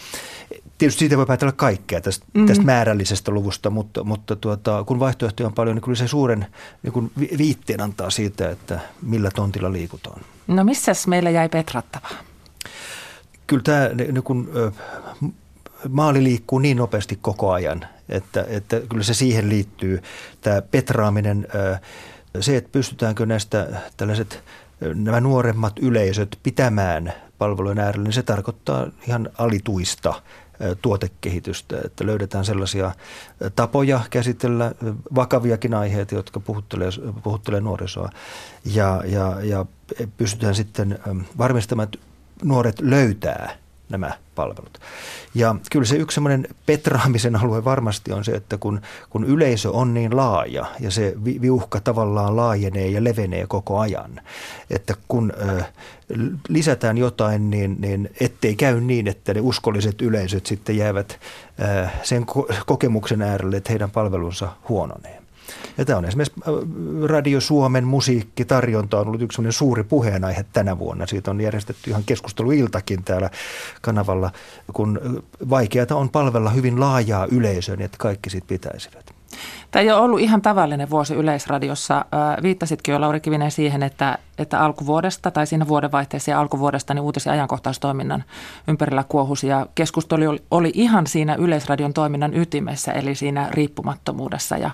Speaker 19: Tietysti siitä voi päätellä kaikkea tästä, mm-hmm. tästä määrällisestä luvusta, mutta, mutta tuota, kun vaihtoehtoja on paljon, niin kyllä se suuren niin viitteen antaa siitä, että millä tontilla liikutaan.
Speaker 3: No missäs meillä jäi petrattavaa?
Speaker 19: Kyllä tämä niin kun, maali liikkuu niin nopeasti koko ajan, että, että kyllä se siihen liittyy. Tämä petraaminen, se, että pystytäänkö näistä tällaiset nämä nuoremmat yleisöt pitämään palvelujen äärellä, niin se tarkoittaa ihan alituista tuotekehitystä, että löydetään sellaisia tapoja käsitellä vakaviakin aiheita, jotka puhuttelee, puhuttelee nuorisoa. Ja, ja, ja pystytään sitten varmistamaan, että nuoret löytää nämä palvelut. Ja kyllä se yksi semmoinen petraamisen alue varmasti on se, että kun, kun yleisö on niin laaja ja se viuhka tavallaan laajenee ja levenee koko ajan, että kun ö, lisätään jotain, niin, niin ettei käy niin, että ne uskolliset yleisöt sitten jäävät ö, sen ko- kokemuksen äärelle, että heidän palvelunsa huononee. Ja tämä on esimerkiksi Radio Suomen musiikkitarjonta on ollut yksi suuri puheenaihe tänä vuonna. Siitä on järjestetty ihan keskusteluiltakin täällä kanavalla, kun vaikeata on palvella hyvin laajaa yleisöä, niin että kaikki siitä pitäisivät.
Speaker 3: Tämä ei ole ollut ihan tavallinen vuosi Yleisradiossa. Viittasitkin jo Lauri Kivinen siihen, että, että alkuvuodesta tai siinä vuodenvaihteessa ja alkuvuodesta niin uutis- ja ajankohtaistoiminnan ympärillä kuohusi ja keskustelu oli, oli ihan siinä Yleisradion toiminnan ytimessä, eli siinä riippumattomuudessa ja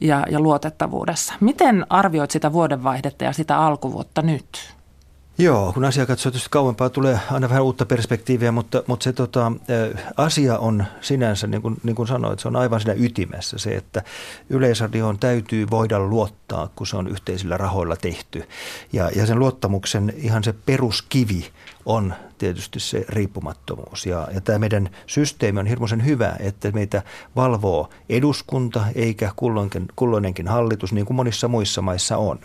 Speaker 3: ja, ja luotettavuudessa. Miten arvioit sitä vuodenvaihdetta ja sitä alkuvuotta nyt?
Speaker 19: Joo, kun asia katsoo tietysti kauempaa, tulee aina vähän uutta perspektiiviä, mutta, mutta se tota, asia on sinänsä, niin kuin, niin kuin sanoit, se on aivan siinä ytimessä se, että yleisradioon täytyy voida luottaa, kun se on yhteisillä rahoilla tehty. Ja, ja sen luottamuksen ihan se peruskivi on tietysti se riippumattomuus. Ja, ja tämä meidän systeemi on hirmuisen hyvä, että meitä valvoo eduskunta eikä kulloinkin, kulloinenkin hallitus, niin kuin monissa muissa maissa on.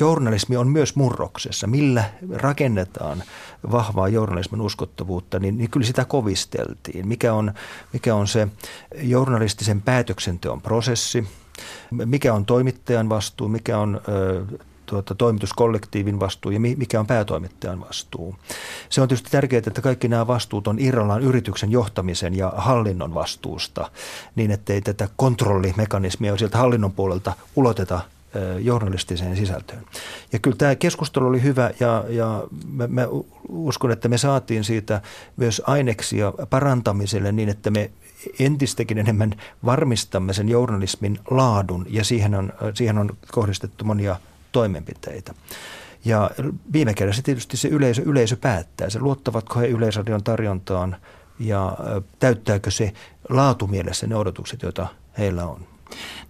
Speaker 19: Journalismi on myös murroksessa. Millä rakennetaan vahvaa journalismin uskottavuutta, niin, niin kyllä sitä kovisteltiin. Mikä on, mikä on se journalistisen päätöksenteon prosessi, mikä on toimittajan vastuu, mikä on ö, tuota, toimituskollektiivin vastuu ja mikä on päätoimittajan vastuu. Se on tietysti tärkeää, että kaikki nämä vastuut on irrallaan yrityksen johtamisen ja hallinnon vastuusta, niin ettei tätä kontrollimekanismia sieltä hallinnon puolelta uloteta journalistiseen sisältöön. Ja kyllä tämä keskustelu oli hyvä ja, ja mä, mä uskon, että me saatiin siitä myös aineksia parantamiselle niin, että me entistäkin enemmän varmistamme sen journalismin laadun ja siihen on, siihen on kohdistettu monia toimenpiteitä. Ja viime kädessä tietysti se yleisö, yleisö päättää, se luottavatko he yleisradion tarjontaan ja täyttääkö se laatumielessä ne odotukset, joita heillä on.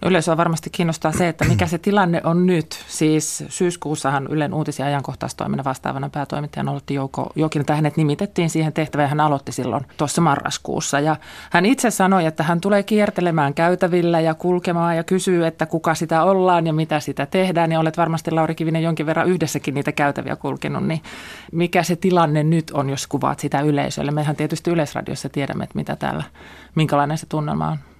Speaker 3: No yleisöä varmasti kiinnostaa se, että mikä se tilanne on nyt. Siis syyskuussahan Ylen uutisia ajankohtaistoiminnan vastaavana päätoimittajana aloitti Jouko Jokinen, että hänet nimitettiin siihen tehtävään. Hän aloitti silloin tuossa marraskuussa. Ja hän itse sanoi, että hän tulee kiertelemään käytävillä ja kulkemaan ja kysyy, että kuka sitä ollaan ja mitä sitä tehdään. Ja olet varmasti Lauri Kivinen jonkin verran yhdessäkin niitä käytäviä kulkenut. Niin mikä se tilanne nyt on, jos kuvaat sitä yleisölle? Mehän tietysti Yleisradiossa tiedämme, että mitä täällä, minkälainen se tunnelma on.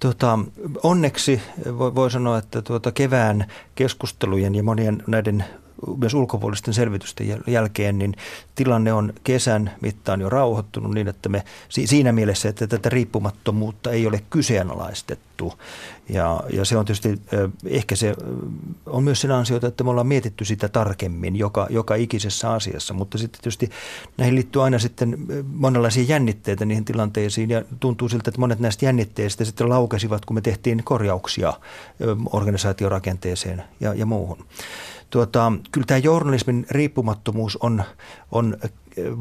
Speaker 19: Tota, onneksi voi, voi sanoa, että tuota kevään keskustelujen ja monien näiden myös ulkopuolisten selvitysten jälkeen, niin tilanne on kesän mittaan jo rauhoittunut niin, että me siinä mielessä, että tätä riippumattomuutta ei ole kyseenalaistettu. Ja, ja se on tietysti, ehkä se on myös sen ansiota, että me ollaan mietitty sitä tarkemmin joka, joka ikisessä asiassa, mutta sitten tietysti näihin liittyy aina sitten monenlaisia jännitteitä niihin tilanteisiin ja tuntuu siltä, että monet näistä jännitteistä sitten laukesivat, kun me tehtiin korjauksia organisaatiorakenteeseen ja, ja muuhun. Tuota, kyllä tämä journalismin riippumattomuus on, on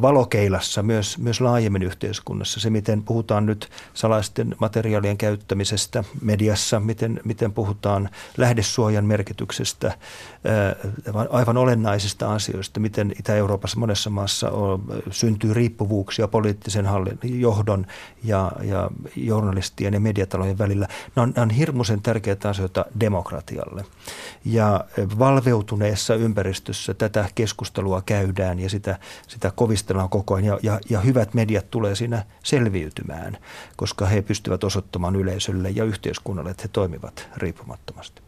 Speaker 19: valokeilassa myös, myös laajemmin yhteiskunnassa. Se, miten puhutaan nyt salaisten materiaalien käyttämisestä mediassa, miten, miten puhutaan lähdesuojan merkityksestä, aivan olennaisista asioista, miten Itä-Euroopassa monessa maassa on, syntyy riippuvuuksia poliittisen hallin, johdon ja, ja journalistien ja mediatalojen välillä. Nämä on, nämä on hirmuisen tärkeitä asioita demokratialle. Ja valveutuneessa ympäristössä tätä keskustelua käydään ja sitä, sitä kovistellaan koko ajan ja, ja, ja hyvät mediat tulee siinä selviytymään, koska he pystyvät osoittamaan yleisölle ja yhteiskunnalle, että he toimivat riippumattomasti.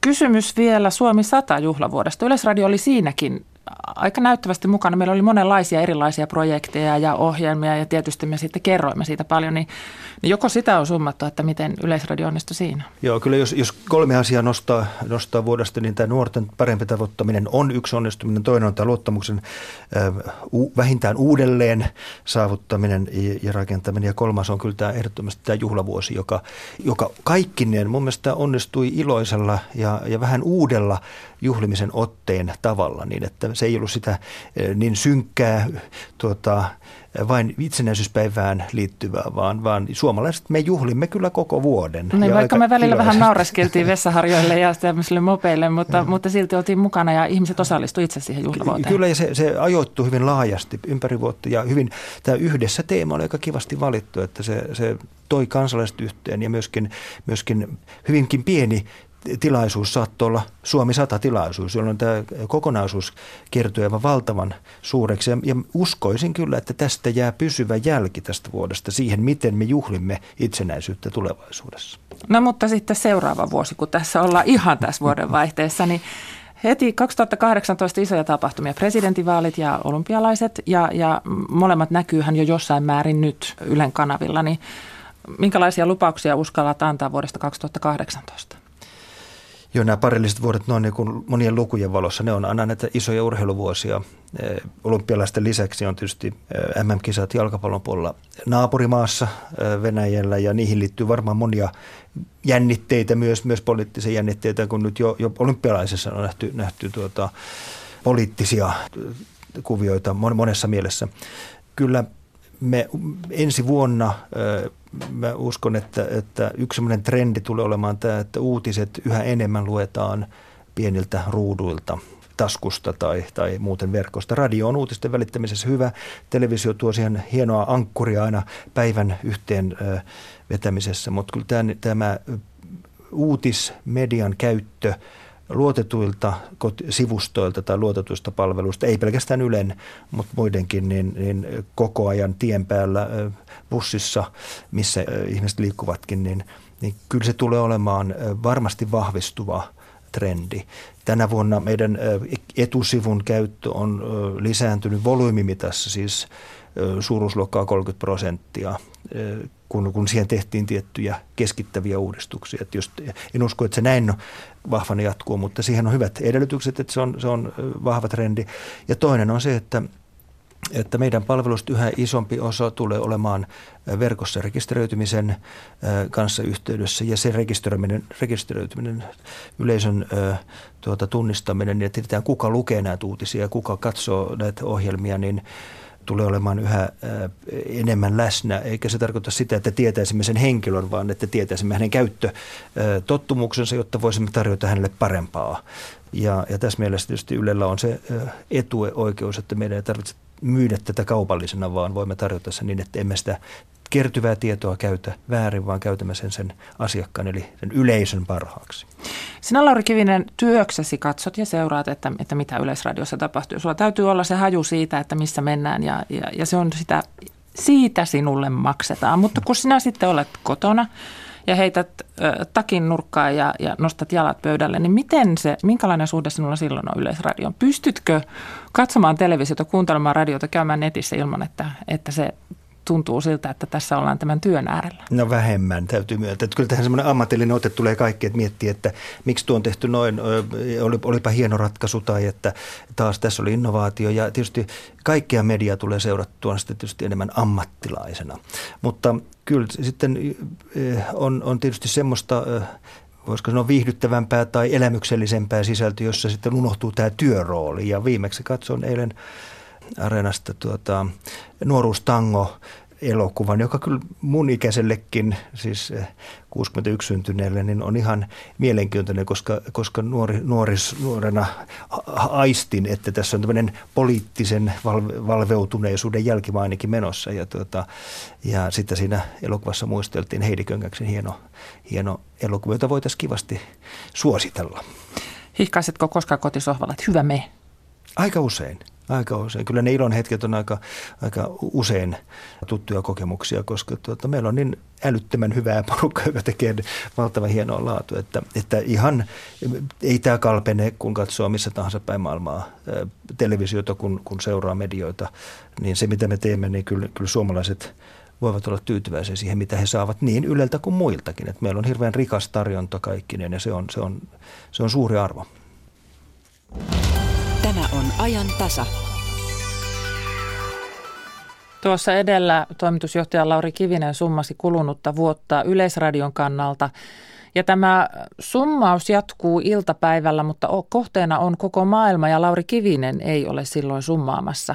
Speaker 3: Kysymys vielä Suomi 100 juhlavuodesta. Yleisradio oli siinäkin aika näyttävästi mukana. Meillä oli monenlaisia erilaisia projekteja ja ohjelmia ja tietysti me sitten kerroimme siitä paljon. Niin, niin joko sitä on summattu, että miten Yleisradio onnistui siinä?
Speaker 19: Joo, kyllä jos, jos kolme asiaa nostaa, nostaa vuodesta, niin tämä nuorten parempi tavoittaminen on yksi onnistuminen. Toinen on tämä luottamuksen äh, u, vähintään uudelleen saavuttaminen ja, ja rakentaminen. Ja kolmas on kyllä tämä ehdottomasti tämä juhlavuosi, joka, joka kaikkineen mun mielestä onnistui iloisella ja, ja vähän uudella juhlimisen otteen tavalla, niin että se ei ollut sitä eh, niin synkkää tuota, vain itsenäisyyspäivään liittyvää, vaan, vaan suomalaiset me juhlimme kyllä koko vuoden.
Speaker 3: Niin, vaikka me välillä iloisesti. vähän naureskeltiin vessaharjoille ja tämmöisille mopeille, mutta, mutta silti oltiin mukana ja ihmiset osallistuivat itse siihen juhlavuoteen.
Speaker 19: Kyllä ja se, se ajoittui hyvin laajasti ympäri vuotta ja hyvin, tämä yhdessä teema oli aika kivasti valittu, että se, se toi kansalaiset yhteen ja myöskin, myöskin hyvinkin pieni tilaisuus saattoi olla Suomi 100 tilaisuus, jolloin tämä kokonaisuus kertoi aivan valtavan suureksi. Ja uskoisin kyllä, että tästä jää pysyvä jälki tästä vuodesta siihen, miten me juhlimme itsenäisyyttä tulevaisuudessa.
Speaker 3: No mutta sitten seuraava vuosi, kun tässä ollaan ihan tässä vuoden vaihteessa, niin heti 2018 isoja tapahtumia, presidentinvaalit ja olympialaiset, ja, ja molemmat näkyyhän jo jossain määrin nyt Ylen kanavilla, niin minkälaisia lupauksia uskallat antaa vuodesta 2018?
Speaker 19: Jo nämä parilliset vuodet noin niin kuin monien lukujen valossa, ne on aina näitä isoja urheiluvuosia. Eh, olympialaisten lisäksi on tietysti eh, MM-kisat jalkapallon puolella naapurimaassa eh, Venäjällä ja niihin liittyy varmaan monia jännitteitä, myös, myös poliittisia jännitteitä, kun nyt jo, jo olympialaisessa on nähty, nähty tuota, poliittisia kuvioita monessa mielessä. Kyllä me ensi vuonna mä uskon, että, että yksi sellainen trendi tulee olemaan tämä, että uutiset yhä enemmän luetaan pieniltä ruuduilta taskusta tai, tai muuten verkosta. Radio on uutisten välittämisessä hyvä. Televisio tuo siihen hienoa ankkuria aina päivän yhteen vetämisessä, mutta kyllä tämä, tämä uutismedian käyttö – luotetuilta sivustoilta tai luotetuista palveluista, ei pelkästään Ylen, mutta muidenkin, niin, niin koko ajan tien päällä bussissa, missä ihmiset liikkuvatkin, niin, niin kyllä se tulee olemaan varmasti vahvistuva trendi. Tänä vuonna meidän etusivun käyttö on lisääntynyt volyymimitassa, siis suuruusluokkaa 30 prosenttia kun, kun siihen tehtiin tiettyjä keskittäviä uudistuksia. Että just, en usko, että se näin vahvana jatkuu, mutta siihen on hyvät edellytykset, että se on, se on vahva trendi. Ja toinen on se, että että meidän palvelusta yhä isompi osa tulee olemaan verkossa rekisteröitymisen kanssa yhteydessä ja se rekisteröityminen, rekisteröityminen yleisön tuota, tunnistaminen ja tiedetään kuka lukee näitä uutisia ja kuka katsoo näitä ohjelmia, niin tulee olemaan yhä enemmän läsnä, eikä se tarkoita sitä, että tietäisimme sen henkilön, vaan että tietäisimme hänen käyttötottumuksensa, jotta voisimme tarjota hänelle parempaa. Ja, ja tässä mielessä tietysti Ylellä on se etuoikeus, että meidän ei tarvitse myydä tätä kaupallisena, vaan voimme tarjota sen niin, että emme sitä kertyvää tietoa käytä väärin, vaan käytämme sen sen asiakkaan eli sen yleisön parhaaksi.
Speaker 3: Sinä Lauri Kivinen työksesi katsot ja seuraat, että, että mitä Yleisradiossa tapahtuu. Sulla täytyy olla se haju siitä, että missä mennään ja, ja, ja se on sitä, siitä sinulle maksetaan. Mutta kun sinä sitten olet kotona ja heität äh, takin nurkkaan ja, ja nostat jalat pöydälle, niin miten se, minkälainen suhde sinulla silloin on Yleisradioon? Pystytkö katsomaan televisiota, kuuntelemaan radiota, käymään netissä ilman, että, että se tuntuu siltä, että tässä ollaan tämän työn äärellä?
Speaker 19: No vähemmän täytyy myöntää. Että kyllä tähän semmoinen ammatillinen ote tulee kaikki, että miettii, että miksi tuo on tehty noin, oli, olipa hieno ratkaisu tai että taas tässä oli innovaatio. Ja tietysti kaikkea mediaa tulee seurattua sitten tietysti enemmän ammattilaisena. Mutta kyllä sitten on, on tietysti semmoista voisiko sanoa viihdyttävämpää tai elämyksellisempää sisältöä, jossa sitten unohtuu tämä työrooli. Ja viimeksi katson eilen Areenasta tuota, nuoruustango elokuvan, joka kyllä mun ikäisellekin, siis 61 eh, syntyneelle, niin on ihan mielenkiintoinen, koska, koska nuori, nuoris, nuorena aistin, että tässä on tämmöinen poliittisen valveutuneisuuden jälkimainikin menossa. Ja, tuota, ja sitten siinä elokuvassa muisteltiin Heidi Köngäksen hieno, hieno elokuva, jota voitaisiin kivasti suositella.
Speaker 3: Hihkaisitko koskaan kotisohvalla, että hyvä me?
Speaker 19: Aika usein. Aika usein. Kyllä ne ilon hetket on aika, aika usein tuttuja kokemuksia, koska tuota, meillä on niin älyttömän hyvää porukkaa, joka tekee valtavan hienoa laatu, että, että ihan ei tämä kalpene, kun katsoo missä tahansa päin maailmaa televisiota, kun, kun seuraa medioita, niin se mitä me teemme, niin kyllä, kyllä suomalaiset voivat olla tyytyväisiä siihen, mitä he saavat niin Yleltä kuin muiltakin. että meillä on hirveän rikas tarjonta kaikkinen ja se on, se on, se on suuri arvo.
Speaker 8: Tämä on ajan tasa.
Speaker 3: Tuossa edellä toimitusjohtaja Lauri Kivinen summasi kulunutta vuotta Yleisradion kannalta. Ja tämä summaus jatkuu iltapäivällä, mutta kohteena on koko maailma ja Lauri Kivinen ei ole silloin summaamassa.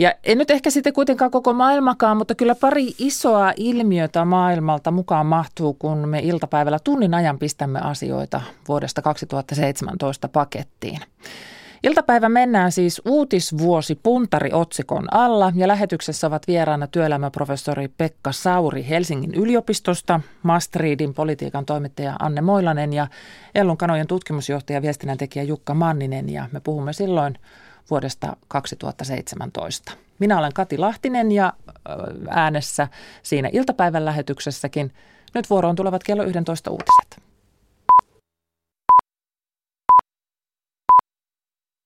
Speaker 3: Ja en nyt ehkä sitten kuitenkaan koko maailmakaan, mutta kyllä pari isoa ilmiötä maailmalta mukaan mahtuu, kun me iltapäivällä tunnin ajan pistämme asioita vuodesta 2017 pakettiin. Iltapäivä mennään siis uutisvuosi puntari-otsikon alla ja lähetyksessä ovat vieraana työelämäprofessori Pekka Sauri Helsingin yliopistosta, Mastriidin politiikan toimittaja Anne Moilanen ja Ellun kanojen tutkimusjohtaja viestinnän tekijä Jukka Manninen ja me puhumme silloin vuodesta 2017. Minä olen Kati Lahtinen ja äänessä siinä iltapäivän lähetyksessäkin. Nyt vuoroon tulevat kello 11 uutiset.